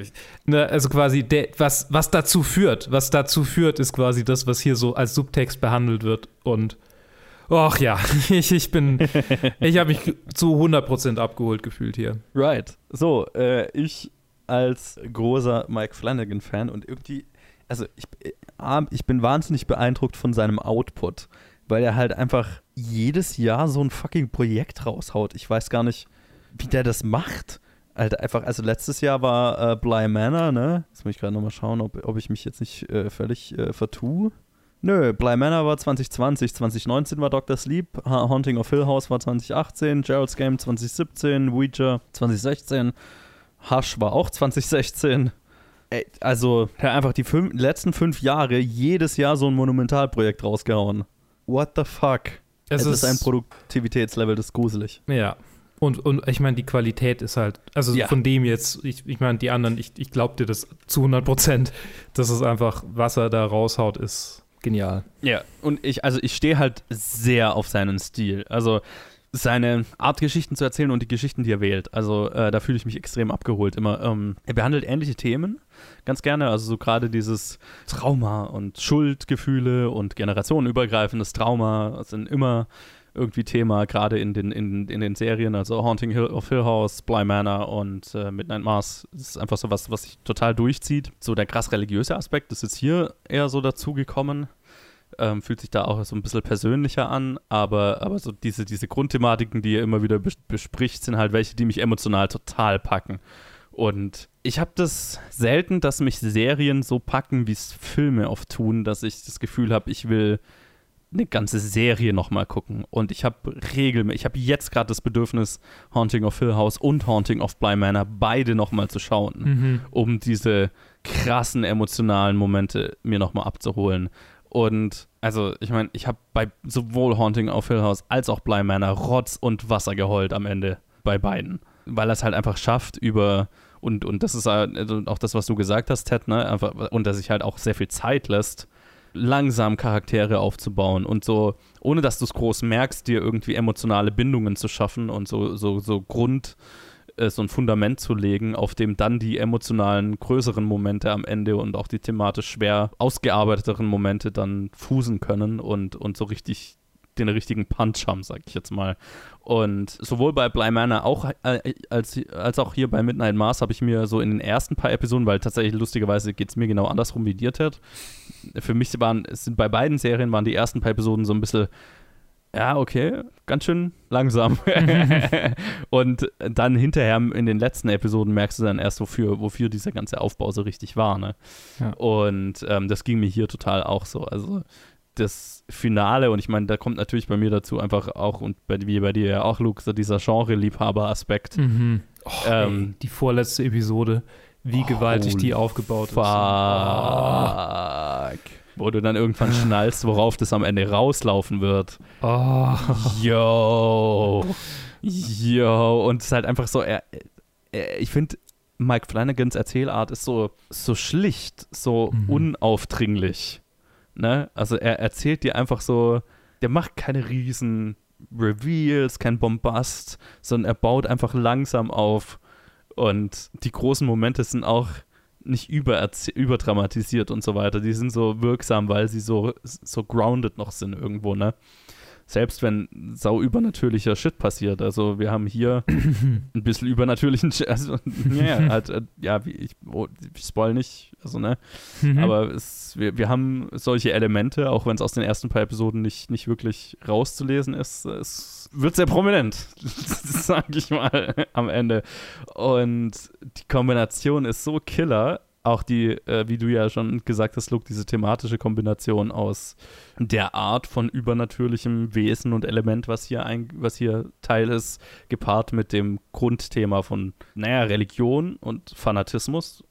C: ne, also quasi, de, was, was dazu führt, was dazu führt, ist quasi das, was hier so als Subtext behandelt wird. Und Ach ja, <laughs> ich, ich bin, ich habe mich zu 100% abgeholt gefühlt hier.
D: Right. So, äh, ich als großer Mike Flanagan-Fan und irgendwie, also ich, äh, ich bin wahnsinnig beeindruckt von seinem Output, weil er halt einfach jedes Jahr so ein fucking Projekt raushaut. Ich weiß gar nicht, wie der das macht. Alter, einfach, also letztes Jahr war äh, Bly Manor, ne? Jetzt muss ich gerade nochmal schauen, ob, ob ich mich jetzt nicht äh, völlig äh, vertue. Nö, Bly Manor war 2020, 2019 war Dr. Sleep, Haunting of Hill House war 2018, Gerald's Game 2017, Ouija 2016, Hush war auch 2016. Ey, also, er hat einfach die fünf, letzten fünf Jahre jedes Jahr so ein Monumentalprojekt rausgehauen. What the fuck? Es, es ist, ist, ein Produktivitätslevel, das ist gruselig.
C: Ja. Und, und ich meine, die Qualität ist halt, also ja. von dem jetzt, ich, ich meine, die anderen, ich, ich glaube dir das zu 100 Prozent, dass es einfach, was er da raushaut, ist genial.
D: Ja, und ich, also ich stehe halt sehr auf seinen Stil. Also seine Art, Geschichten zu erzählen und die Geschichten, die er wählt. Also äh, da fühle ich mich extrem abgeholt immer. Ähm, er behandelt ähnliche Themen ganz gerne. Also so gerade dieses Trauma und Schuldgefühle und generationenübergreifendes Trauma sind immer irgendwie Thema, gerade in den, in, in den Serien, also Haunting Hill of Hill House, Bly Manor und äh, Midnight Mars. Das ist einfach so was, was sich total durchzieht. So der krass religiöse Aspekt ist jetzt hier eher so dazugekommen. Ähm, fühlt sich da auch so ein bisschen persönlicher an, aber, aber so diese, diese Grundthematiken, die er immer wieder bes bespricht, sind halt welche, die mich emotional total packen. Und ich habe das selten, dass mich Serien so packen, wie es Filme oft tun, dass ich das Gefühl habe, ich will eine ganze Serie nochmal gucken. Und ich habe regelmäßig, ich habe jetzt gerade das Bedürfnis, Haunting of Hill House und Haunting of Bly Manor beide nochmal zu schauen,
C: Mhm.
D: um diese krassen emotionalen Momente mir nochmal abzuholen. Und also, ich meine, ich habe bei sowohl Haunting of Hill House als auch Bly Manor Rotz und Wasser geheult am Ende bei beiden. Weil er es halt einfach schafft, über und, und das ist also auch das, was du gesagt hast, Ted, ne? Und dass sich halt auch sehr viel Zeit lässt, langsam Charaktere aufzubauen und so, ohne dass du es groß merkst, dir irgendwie emotionale Bindungen zu schaffen und so, so, so Grund, äh, so ein Fundament zu legen, auf dem dann die emotionalen, größeren Momente am Ende und auch die thematisch schwer ausgearbeiteteren Momente dann fußen können und, und so richtig den richtigen Punch haben, sag ich jetzt mal. Und sowohl bei Bly Manor auch, äh, als, als auch hier bei Midnight Mars habe ich mir so in den ersten paar Episoden, weil tatsächlich lustigerweise geht es mir genau andersrum wie dir, Ted. Für mich waren, es sind bei beiden Serien waren die ersten paar Episoden so ein bisschen, ja, okay, ganz schön langsam. <laughs> und dann hinterher in den letzten Episoden merkst du dann erst, wofür, wofür dieser ganze Aufbau so richtig war. Ne?
C: Ja.
D: Und ähm, das ging mir hier total auch so. Also das Finale, und ich meine, da kommt natürlich bei mir dazu einfach auch, und bei, wie bei dir ja auch, Luke, so dieser Genre-Liebhaber-Aspekt.
C: Mhm. Oh,
D: Ähm,
C: die vorletzte Episode, wie gewaltig die aufgebaut ist.
D: Fuck. Wo du dann irgendwann <laughs> schnallst, worauf das am Ende rauslaufen wird.
C: Oh.
D: Yo. Yo. Und es ist halt einfach so, er, er, ich finde, Mike Flanagans Erzählart ist so, so schlicht, so
C: Mhm.
D: unaufdringlich. Ne? Also er erzählt dir einfach so, der macht keine riesen Reveals, kein Bombast, sondern er baut einfach langsam auf. Und die großen Momente sind auch nicht überdramatisiert und so weiter. Die sind so wirksam, weil sie so, so grounded noch sind irgendwo, ne? Selbst wenn sau übernatürlicher Shit passiert. Also wir haben hier <coughs> ein bisschen übernatürlichen Shit. Also, ja, halt, äh, ja, ich, oh, ich spoil nicht, also ne.
C: Mhm.
D: Aber es, wir, wir haben solche Elemente, auch wenn es aus den ersten paar Episoden nicht, nicht wirklich rauszulesen ist. Es wird sehr prominent, <laughs> sag ich mal, am Ende. Und die Kombination ist so killer. Auch die, äh, wie du ja schon gesagt hast, Luke, diese thematische Kombination aus der Art von übernatürlichem Wesen und Element, was hier, ein, was hier Teil ist, gepaart mit dem Grundthema von, naja, Religion und Fanatismus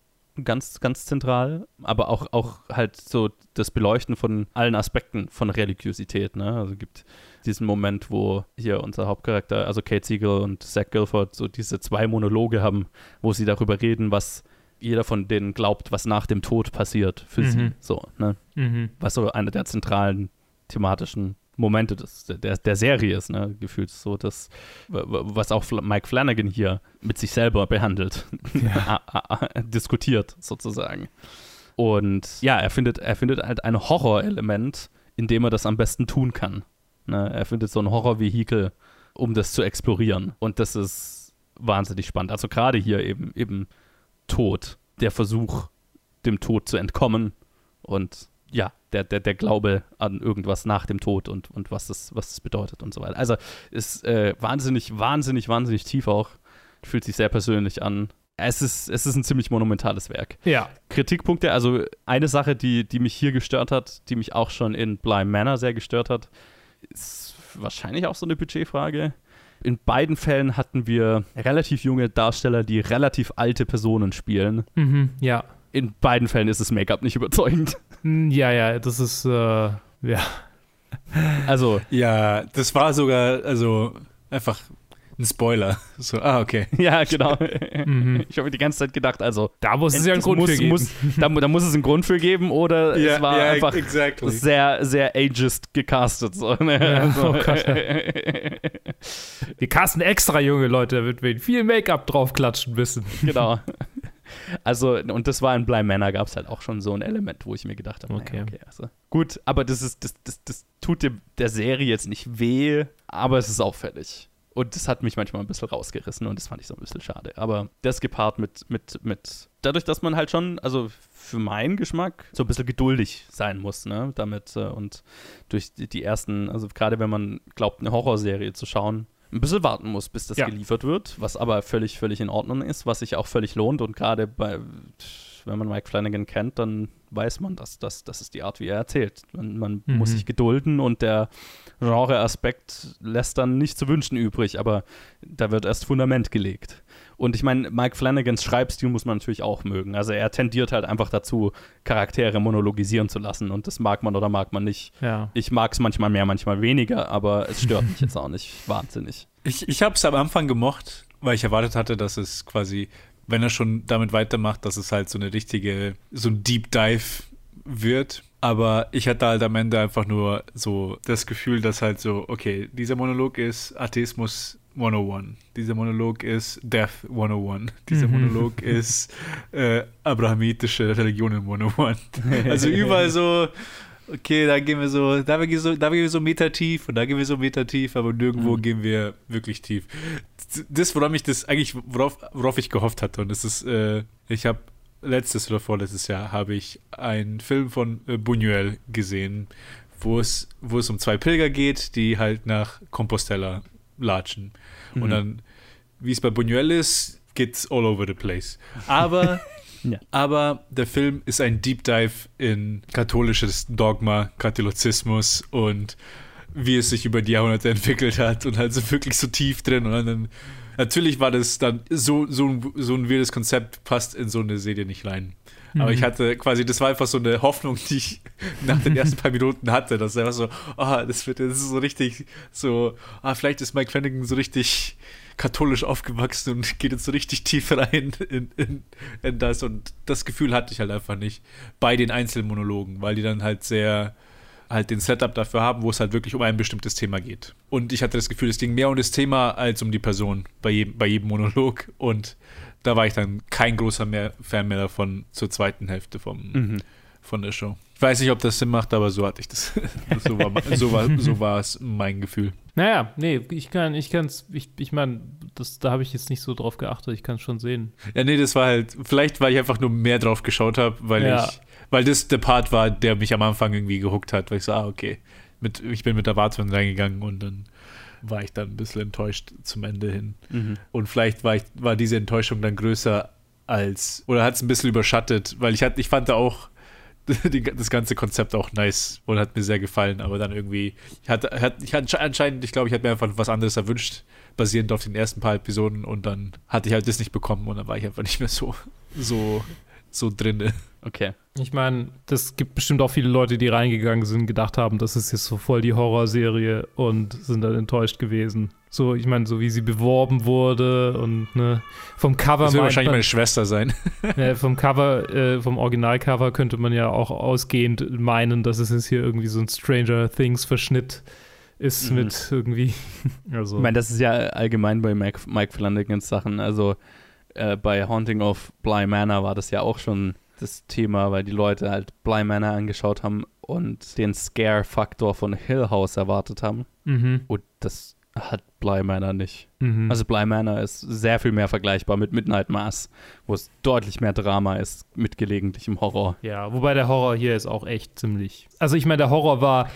D: ganz, ganz zentral, aber auch, auch halt so das Beleuchten von allen Aspekten von Religiosität. Ne? Also gibt diesen Moment, wo hier unser Hauptcharakter, also Kate Siegel und Zach Guilford, so diese zwei Monologe haben, wo sie darüber reden, was jeder von denen glaubt, was nach dem Tod passiert für
C: Mhm.
D: sie. So, ne?
C: Mhm.
D: Was so einer der zentralen thematischen Momente des, der, der Serie ist, ne? Gefühlt so das, w- w- was auch Mike Flanagan hier mit sich selber behandelt,
C: Ja. <laughs>
D: Diskutiert sozusagen. Und ja, er findet, er findet halt ein Horrorelement, in dem er das am besten tun kann. Ne? Er findet so ein Horrorvehikel, um das zu explorieren. Und das ist wahnsinnig spannend. Also gerade hier eben, eben Tod, der Versuch, dem Tod zu entkommen und ja, der, der, der Glaube an irgendwas nach dem Tod und, und was, das, was das bedeutet und so weiter. Also ist äh, wahnsinnig, wahnsinnig, wahnsinnig tief auch. Fühlt sich sehr persönlich an. Es ist, es ist ein ziemlich monumentales Werk.
C: Ja.
D: Kritikpunkte, also eine Sache, die, die mich hier gestört hat, die mich auch schon in Bly Manor sehr gestört hat, ist wahrscheinlich auch so eine Budgetfrage. In beiden Fällen hatten wir relativ junge Darsteller, die relativ alte Personen spielen.
C: Mhm, ja.
D: In beiden Fällen ist das Make-up nicht überzeugend.
C: Mm, Ja, ja, das ist, äh, ja.
D: Also.
O: Ja, das war sogar, also einfach ein Spoiler. <laughs> So, ah, okay. <laughs>
D: Ja, genau. <laughs>
C: Mhm.
D: Ich habe die ganze Zeit gedacht, also.
C: Da muss es ja einen Grund
D: muss,
C: für geben.
D: Muss, da, da muss es einen Grund für geben oder
O: Ja,
D: es war
O: ja,
D: einfach
O: exactly.
D: sehr, sehr ageist gecastet. So, ne?
C: Ja,
D: also,
C: oh Gott. Wir casten extra junge Leute, damit wir viel Make-up draufklatschen müssen.
D: genau. Also, und das war in Bly Manor, gab es halt auch schon so ein Element, wo ich mir gedacht habe,
C: Okay.
D: okay, okay also. gut, aber das ist, das, das, das tut dem, der Serie jetzt nicht weh, aber es ist auffällig. Und das hat mich manchmal ein bisschen rausgerissen und das fand ich so ein bisschen schade. Aber das gepaart mit, mit, mit, dadurch, dass man halt schon, also für meinen Geschmack, so ein bisschen geduldig sein muss, ne, damit äh, und durch die, die ersten, also gerade wenn man glaubt, eine Horrorserie zu schauen, ein bisschen warten muss, bis das
C: Ja.
D: geliefert wird, was aber völlig, völlig in Ordnung ist, was sich auch völlig lohnt und gerade bei, wenn man Mike Flanagan kennt, dann weiß man, dass das, das ist die Art, wie er erzählt. Man, man
C: Mhm.
D: muss sich gedulden und der Genre-Aspekt lässt dann nicht zu wünschen übrig, aber da wird erst Fundament gelegt. Und ich meine, Mike Flanagans Schreibstil muss man natürlich auch mögen. Also er tendiert halt einfach dazu, Charaktere monologisieren zu lassen und das mag man oder mag man nicht.
C: Ja.
D: Ich mag es manchmal mehr, manchmal weniger, aber es stört mich jetzt auch nicht wahnsinnig.
O: Ich, ich habe es am Anfang gemocht, weil ich erwartet hatte, dass es quasi, wenn er schon damit weitermacht, dass es halt so eine richtige, so ein Deep Dive wird. Aber ich hatte halt am Ende einfach nur so das Gefühl, dass halt so, okay, dieser Monolog ist Atheismus 101. Dieser Monolog ist Death 101. Dieser
C: Mhm.
O: Monolog <laughs> ist äh, abrahamitische Religionen 101. Also überall so, okay, da gehen wir so, da gehen wir so, da gehen wir so Meter tief und da gehen wir so Meter tief, aber nirgendwo
D: Mhm.
O: gehen wir wirklich tief. Das, worauf ich das eigentlich, worauf, worauf ich gehofft hatte, und das ist, äh, ich habe letztes oder vorletztes Jahr habe ich einen Film von äh, Buñuel gesehen, wo es, wo es um zwei Pilger geht, die halt nach Compostela latschen.
D: Mhm.
O: Und dann, wie es bei Buñuel ist, geht's all over the place. Aber <laughs>
D: Ja.
O: aber der Film ist ein Deep Dive in katholisches Dogma, Katholizismus und wie es sich über die Jahrhunderte entwickelt hat und halt so wirklich so tief drin. Und dann, natürlich war das dann so, so, ein- so ein weirdes Konzept, passt in so eine Serie nicht rein. Aber
C: Mhm.
O: ich hatte quasi, das war einfach so eine Hoffnung, die ich nach den ersten paar Minuten hatte, dass einfach so, ah, das wird das ist so richtig, so, ah, vielleicht ist Mike Flanagan so richtig katholisch aufgewachsen und geht jetzt so richtig tief rein in, in, in das. Und das Gefühl hatte ich halt einfach nicht bei den Einzelmonologen, weil die dann halt sehr halt den Setup dafür haben, wo es halt wirklich um ein bestimmtes Thema geht. Und ich hatte das Gefühl, es ging mehr um das Thema als um die Person bei jedem, bei jedem Monolog. Und da war ich dann kein großer mehr Fan mehr davon zur zweiten Hälfte vom,
D: Mhm.
O: von der Show. Ich weiß nicht, ob das Sinn macht, aber so hatte ich das. <laughs> so, war, so, war, so war es mein Gefühl.
C: Naja, nee, ich kann, ich kann's, ich, ich meine, das, da habe ich jetzt nicht so drauf geachtet, ich kann es schon sehen.
O: Ja, nee, das war halt, vielleicht, weil ich einfach nur mehr drauf geschaut habe, weil
C: Ja.
O: ich, weil das der Part war, der mich am Anfang irgendwie gehuckt hat, weil ich so, ah, okay, mit, ich bin mit Erwartungen reingegangen und dann war ich dann ein bisschen enttäuscht zum Ende hin.
D: Mhm.
O: Und vielleicht war, ich, war diese Enttäuschung dann größer als, oder hat es ein bisschen überschattet, weil ich, hat, ich fand da auch <laughs> die, das ganze Konzept auch nice und hat mir sehr gefallen, aber dann irgendwie, ich hatte, hat, ich hatte anscheinend, ich glaube, ich hatte mir einfach was anderes erwünscht, basierend auf den ersten paar Episoden und dann hatte ich halt das nicht bekommen und dann war ich einfach nicht mehr so, so, so drinne.
D: Okay.
C: Ich meine, das gibt bestimmt auch viele Leute, die reingegangen sind, gedacht haben, das ist jetzt so voll die Horrorserie und sind dann enttäuscht gewesen. So, ich meine, so wie sie beworben wurde und ne, vom Cover
O: Das wird wahrscheinlich
C: man-
O: meine Schwester sein. <laughs>
C: Ja, vom Cover, äh, vom Originalcover könnte man ja auch ausgehend meinen, dass es jetzt hier irgendwie so ein Stranger Things Verschnitt ist
D: Mhm.
C: mit irgendwie. <laughs> Also.
D: Ich meine, das ist ja allgemein bei Mike, Mike Flanagans Sachen. Also äh, bei Haunting of Bly Manor war das ja auch schon das Thema, weil die Leute halt Bly Manor angeschaut haben und den Scare-Faktor von Hill House erwartet haben.
C: Mhm.
D: Und das hat Bly Manor nicht.
C: Mhm.
D: Also Bly Manor ist sehr viel mehr vergleichbar mit Midnight Mass, wo es deutlich mehr Drama ist mit gelegentlichem Horror.
C: Ja, wobei der Horror hier ist auch echt ziemlich. Also ich meine, der Horror war,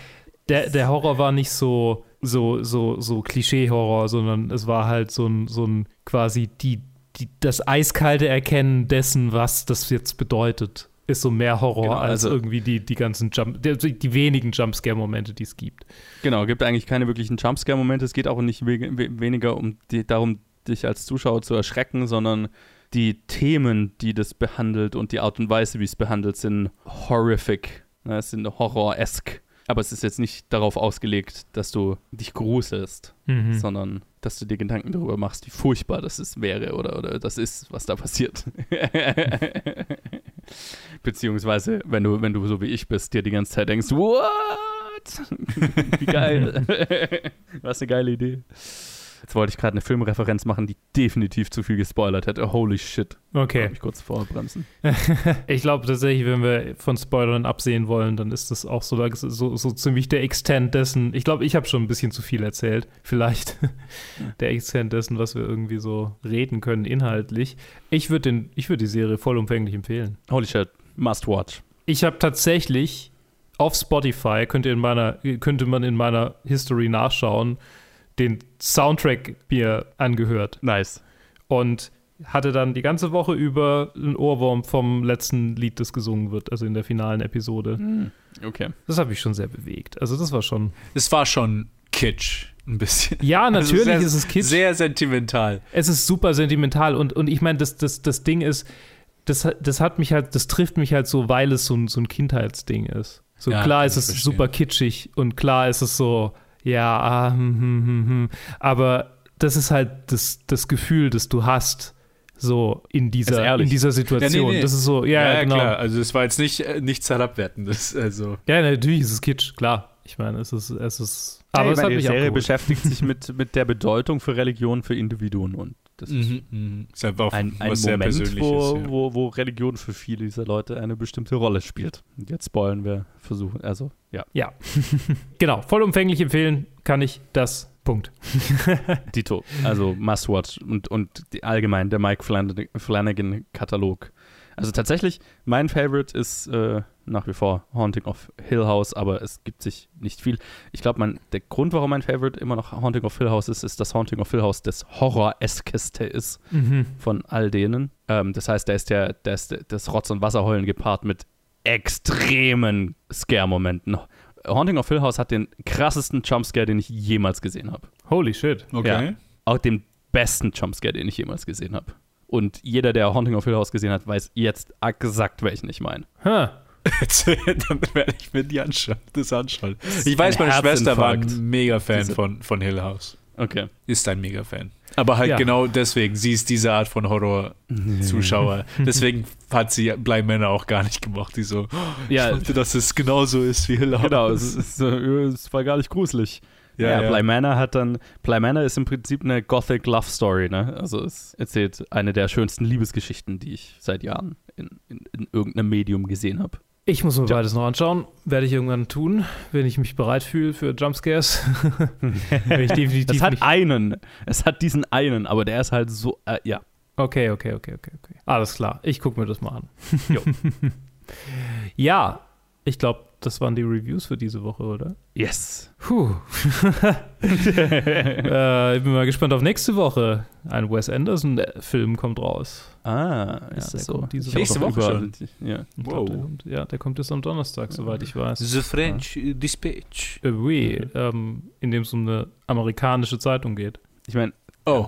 C: der, der Horror war nicht so, so, so, so Klischee-Horror, sondern es war halt so ein, so ein quasi die, die, das eiskalte Erkennen dessen, was das jetzt bedeutet, ist so mehr Horror
D: Genau,
C: als
D: also-
C: irgendwie die, die ganzen Jump, die, die wenigen Jumpscare-Momente, die es gibt.
D: Genau, gibt eigentlich keine wirklichen Jumpscare-Momente. Es geht auch nicht we we weniger um die, darum, dich als Zuschauer zu erschrecken, sondern die Themen, die das behandelt und die Art und Weise, wie es behandelt, sind horrific. Ne, es sind horror-esk. Aber es ist jetzt nicht darauf ausgelegt, dass du dich gruselst,
C: Mhm.
D: sondern dass du dir Gedanken darüber machst, wie furchtbar das ist, wäre oder, oder das ist, was da passiert. <laughs> Beziehungsweise, wenn du, wenn du so wie ich bist, dir die ganze Zeit denkst, what? <laughs> wie geil. <laughs> Was eine geile Idee. Jetzt wollte ich gerade eine Filmreferenz machen, die definitiv zu viel gespoilert hätte. Holy shit.
C: Okay.
D: Ich kurz vorbremsen. <laughs>
C: ich glaube tatsächlich, wenn wir von Spoilern absehen wollen, dann ist das auch so, so, so ziemlich der Extent dessen. Ich glaube, ich habe schon ein bisschen zu viel erzählt. Vielleicht <laughs> der Extent dessen, was wir irgendwie so reden können inhaltlich. Ich würde würd die Serie vollumfänglich empfehlen.
D: Holy shit. Must watch.
C: Ich habe tatsächlich auf Spotify, könnte, in meiner, könnte man in meiner History nachschauen, den Soundtrack mir angehört.
D: Nice.
C: Und hatte dann die ganze Woche über einen Ohrwurm vom letzten Lied, das gesungen wird, also in der finalen Episode.
D: Hm, okay.
C: Das hat mich schon sehr bewegt. Also das war schon.
O: Es war schon Kitsch, ein bisschen.
C: Ja,
O: Also
C: natürlich
O: sehr,
C: ist es Kitsch.
O: Sehr sentimental.
C: Es ist super sentimental und, und ich meine, das, das, das Ding ist, das, das hat mich halt, das trifft mich halt so, weil es so ein, so ein Kindheitsding ist. So
O: Ja,
C: klar ist es
O: verstehen.
C: super kitschig und klar ist es so, ja, ah, hm, hm, hm, aber das ist halt das, das Gefühl, das du hast, so in dieser, in dieser
O: Ja,
C: Situation.
O: nee, nee.
C: Das ist so, ja,
O: ja,
C: genau.
O: klar. Also es war jetzt nicht äh, nichts herabwertendes. Also
C: Ja, natürlich ist es Kitsch, klar. Ich meine, es ist, es ist, aber
D: Aber
C: es hat
D: die
C: mich
D: Serie
C: abgeholt.
D: beschäftigt sich <laughs> mit, mit der Bedeutung für Religion für Individuen und das ist
O: Mhm, mhm. Ist einfach
D: ein, ein
O: was sehr
D: Moment,
O: Persönliches.
D: wo,
O: ja.
D: wo, wo Religion für viele dieser Leute eine bestimmte Rolle spielt. Und jetzt spoilen wir, versuchen, also ja.
C: Ja. <laughs> genau, vollumfänglich empfehlen kann ich das. Punkt. <laughs>
D: Dito, also Must Watch und, und die, allgemein der Mike Flan- Flanagan-Katalog. Also tatsächlich, mein Favorite ist äh, nach wie vor Haunting of Hill House, aber es gibt sich nicht viel. Ich glaube, der Grund, warum mein Favorite immer noch Haunting of Hill House ist, ist, dass Haunting of Hill House das Horror-eskeste ist
C: Mhm.
D: von all denen. Ähm, das heißt, da ist der, da ist das Rotz- und Wasserheulen gepaart mit extremen Scare-Momenten. Haunting of Hill House hat den krassesten Jumpscare, den ich jemals gesehen habe.
C: Holy shit.
O: Okay.
D: Ja, auch den besten Jumpscare, den ich jemals gesehen habe. Und jeder, der Haunting of Hill House gesehen hat, weiß jetzt exakt, welchen ich meine.
C: Huh. <laughs>
O: Dann werde ich mir die anschauen, das anschauen. Ich weiß,
D: ein
O: meine Schwester war ein Mega-Fan
D: Diese-
O: von, von Hill House.
D: Okay.
O: Ist ein Mega-Fan. Aber halt
C: Ja.
O: genau deswegen, sie ist diese Art von Horror-Zuschauer. <laughs> <laughs> deswegen hat sie Bly Männer auch gar nicht gemacht, die so,
D: Ja.
O: ich wollte, dass es genauso ist wie Hill House.
D: Genau, es, ist, äh, es war gar nicht gruselig.
O: Ja,
D: Ja,
O: ja.
D: Bly Manor hat dann. Bly Manor ist im Prinzip eine Gothic Love Story, ne? Also es erzählt eine der schönsten Liebesgeschichten, die ich seit Jahren in, in, in irgendeinem Medium gesehen habe.
C: Ich muss mir
D: Ja.
C: beides noch anschauen. Werde ich irgendwann tun, wenn ich mich bereit fühle für Jumpscares. <laughs> ich definitiv
D: Es hat
C: nicht.
D: einen. Es hat diesen einen, aber der ist halt so. Äh, ja.
C: Okay, okay, okay, okay, okay. Alles klar. Ich gucke mir das mal an. <laughs> Ja, ich glaube, das waren die Reviews für diese Woche, oder?
D: Yes.
C: Puh. <laughs> <laughs> äh, ich bin mal gespannt auf nächste Woche. Ein Wes Anderson-Film kommt raus.
D: Ah, ja,
C: Ist
D: so.
C: diese
D: Ich hab
O: Nächste Woche schon?
D: Ja.
C: Ich glaub, der kommt, ja, der kommt jetzt am Donnerstag, soweit ich weiß.
O: The French Dispatch.
C: Äh, oui, ähm, in dem es um eine amerikanische Zeitung geht.
D: Ich meine,
O: Oh.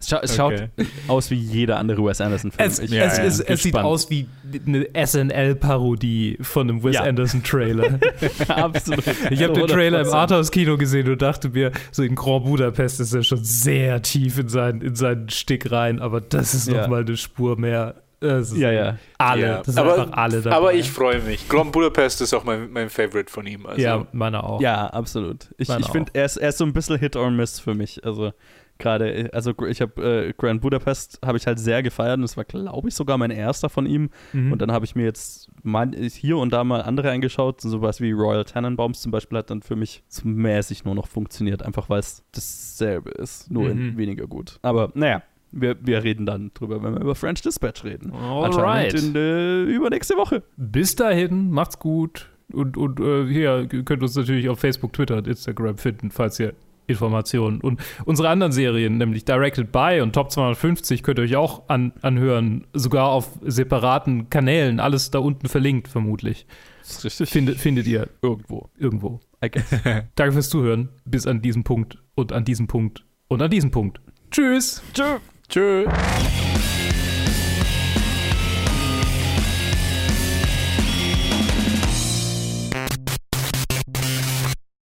D: es, scha es schaut
O: Okay.
D: aus wie jeder andere Wes Anderson-Film.
C: Es,
D: Ich-
O: Ja,
C: es,
O: ja.
C: ist, es sieht aus wie eine SNL-Parodie von einem Wes
D: Ja.
C: Anderson-Trailer. <laughs>
D: Absolut.
C: Ich habe den Trailer im
D: 100%.
C: Arthouse-Kino gesehen und dachte mir, so in Grand Budapest ist er schon sehr tief in seinen, in seinen Stick rein, aber das ist
D: Ja.
C: noch mal eine Spur mehr.
D: Ja, ja.
C: Alle,
O: Ja.
C: das sind
O: aber,
C: einfach alle dabei.
O: aber ich freue mich. Grand Budapest ist auch mein, mein Favorite von ihm. Also.
C: ja, meiner auch.
D: Ja, absolut. Ich,
C: Meine
D: ich finde, er ist, er ist so ein bisschen Hit or Miss für mich. Also gerade, also ich habe äh, Grand Budapest habe ich halt sehr gefeiert und es war, glaube ich, sogar mein erster von ihm.
C: Mhm.
D: Und dann habe ich mir jetzt mal, hier und da mal andere angeschaut. Sowas wie Royal Tenenbaums zum Beispiel hat dann für mich so mäßig nur noch funktioniert, einfach weil es dasselbe ist, nur in
C: Mhm.
D: weniger gut. Aber naja. Wir, wir reden dann drüber, wenn wir über French Dispatch reden.
C: Alright.
D: In, äh, übernächste Woche.
C: Bis dahin, macht's gut. Und, und äh, hier ihr könnt uns natürlich auf Facebook, Twitter und Instagram finden, falls ihr Informationen und unsere anderen Serien, nämlich Directed by und Top 250, könnt ihr euch auch an, anhören, sogar auf separaten Kanälen, alles da unten verlinkt, vermutlich.
D: Das ist richtig.
C: Findet, findet ihr
D: Irgendwo.
C: irgendwo.
D: I guess. <laughs>
C: Danke fürs Zuhören. Bis an diesem Punkt und an diesem Punkt und an diesem Punkt. Tschüss.
D: Tschö.
O: Tschö.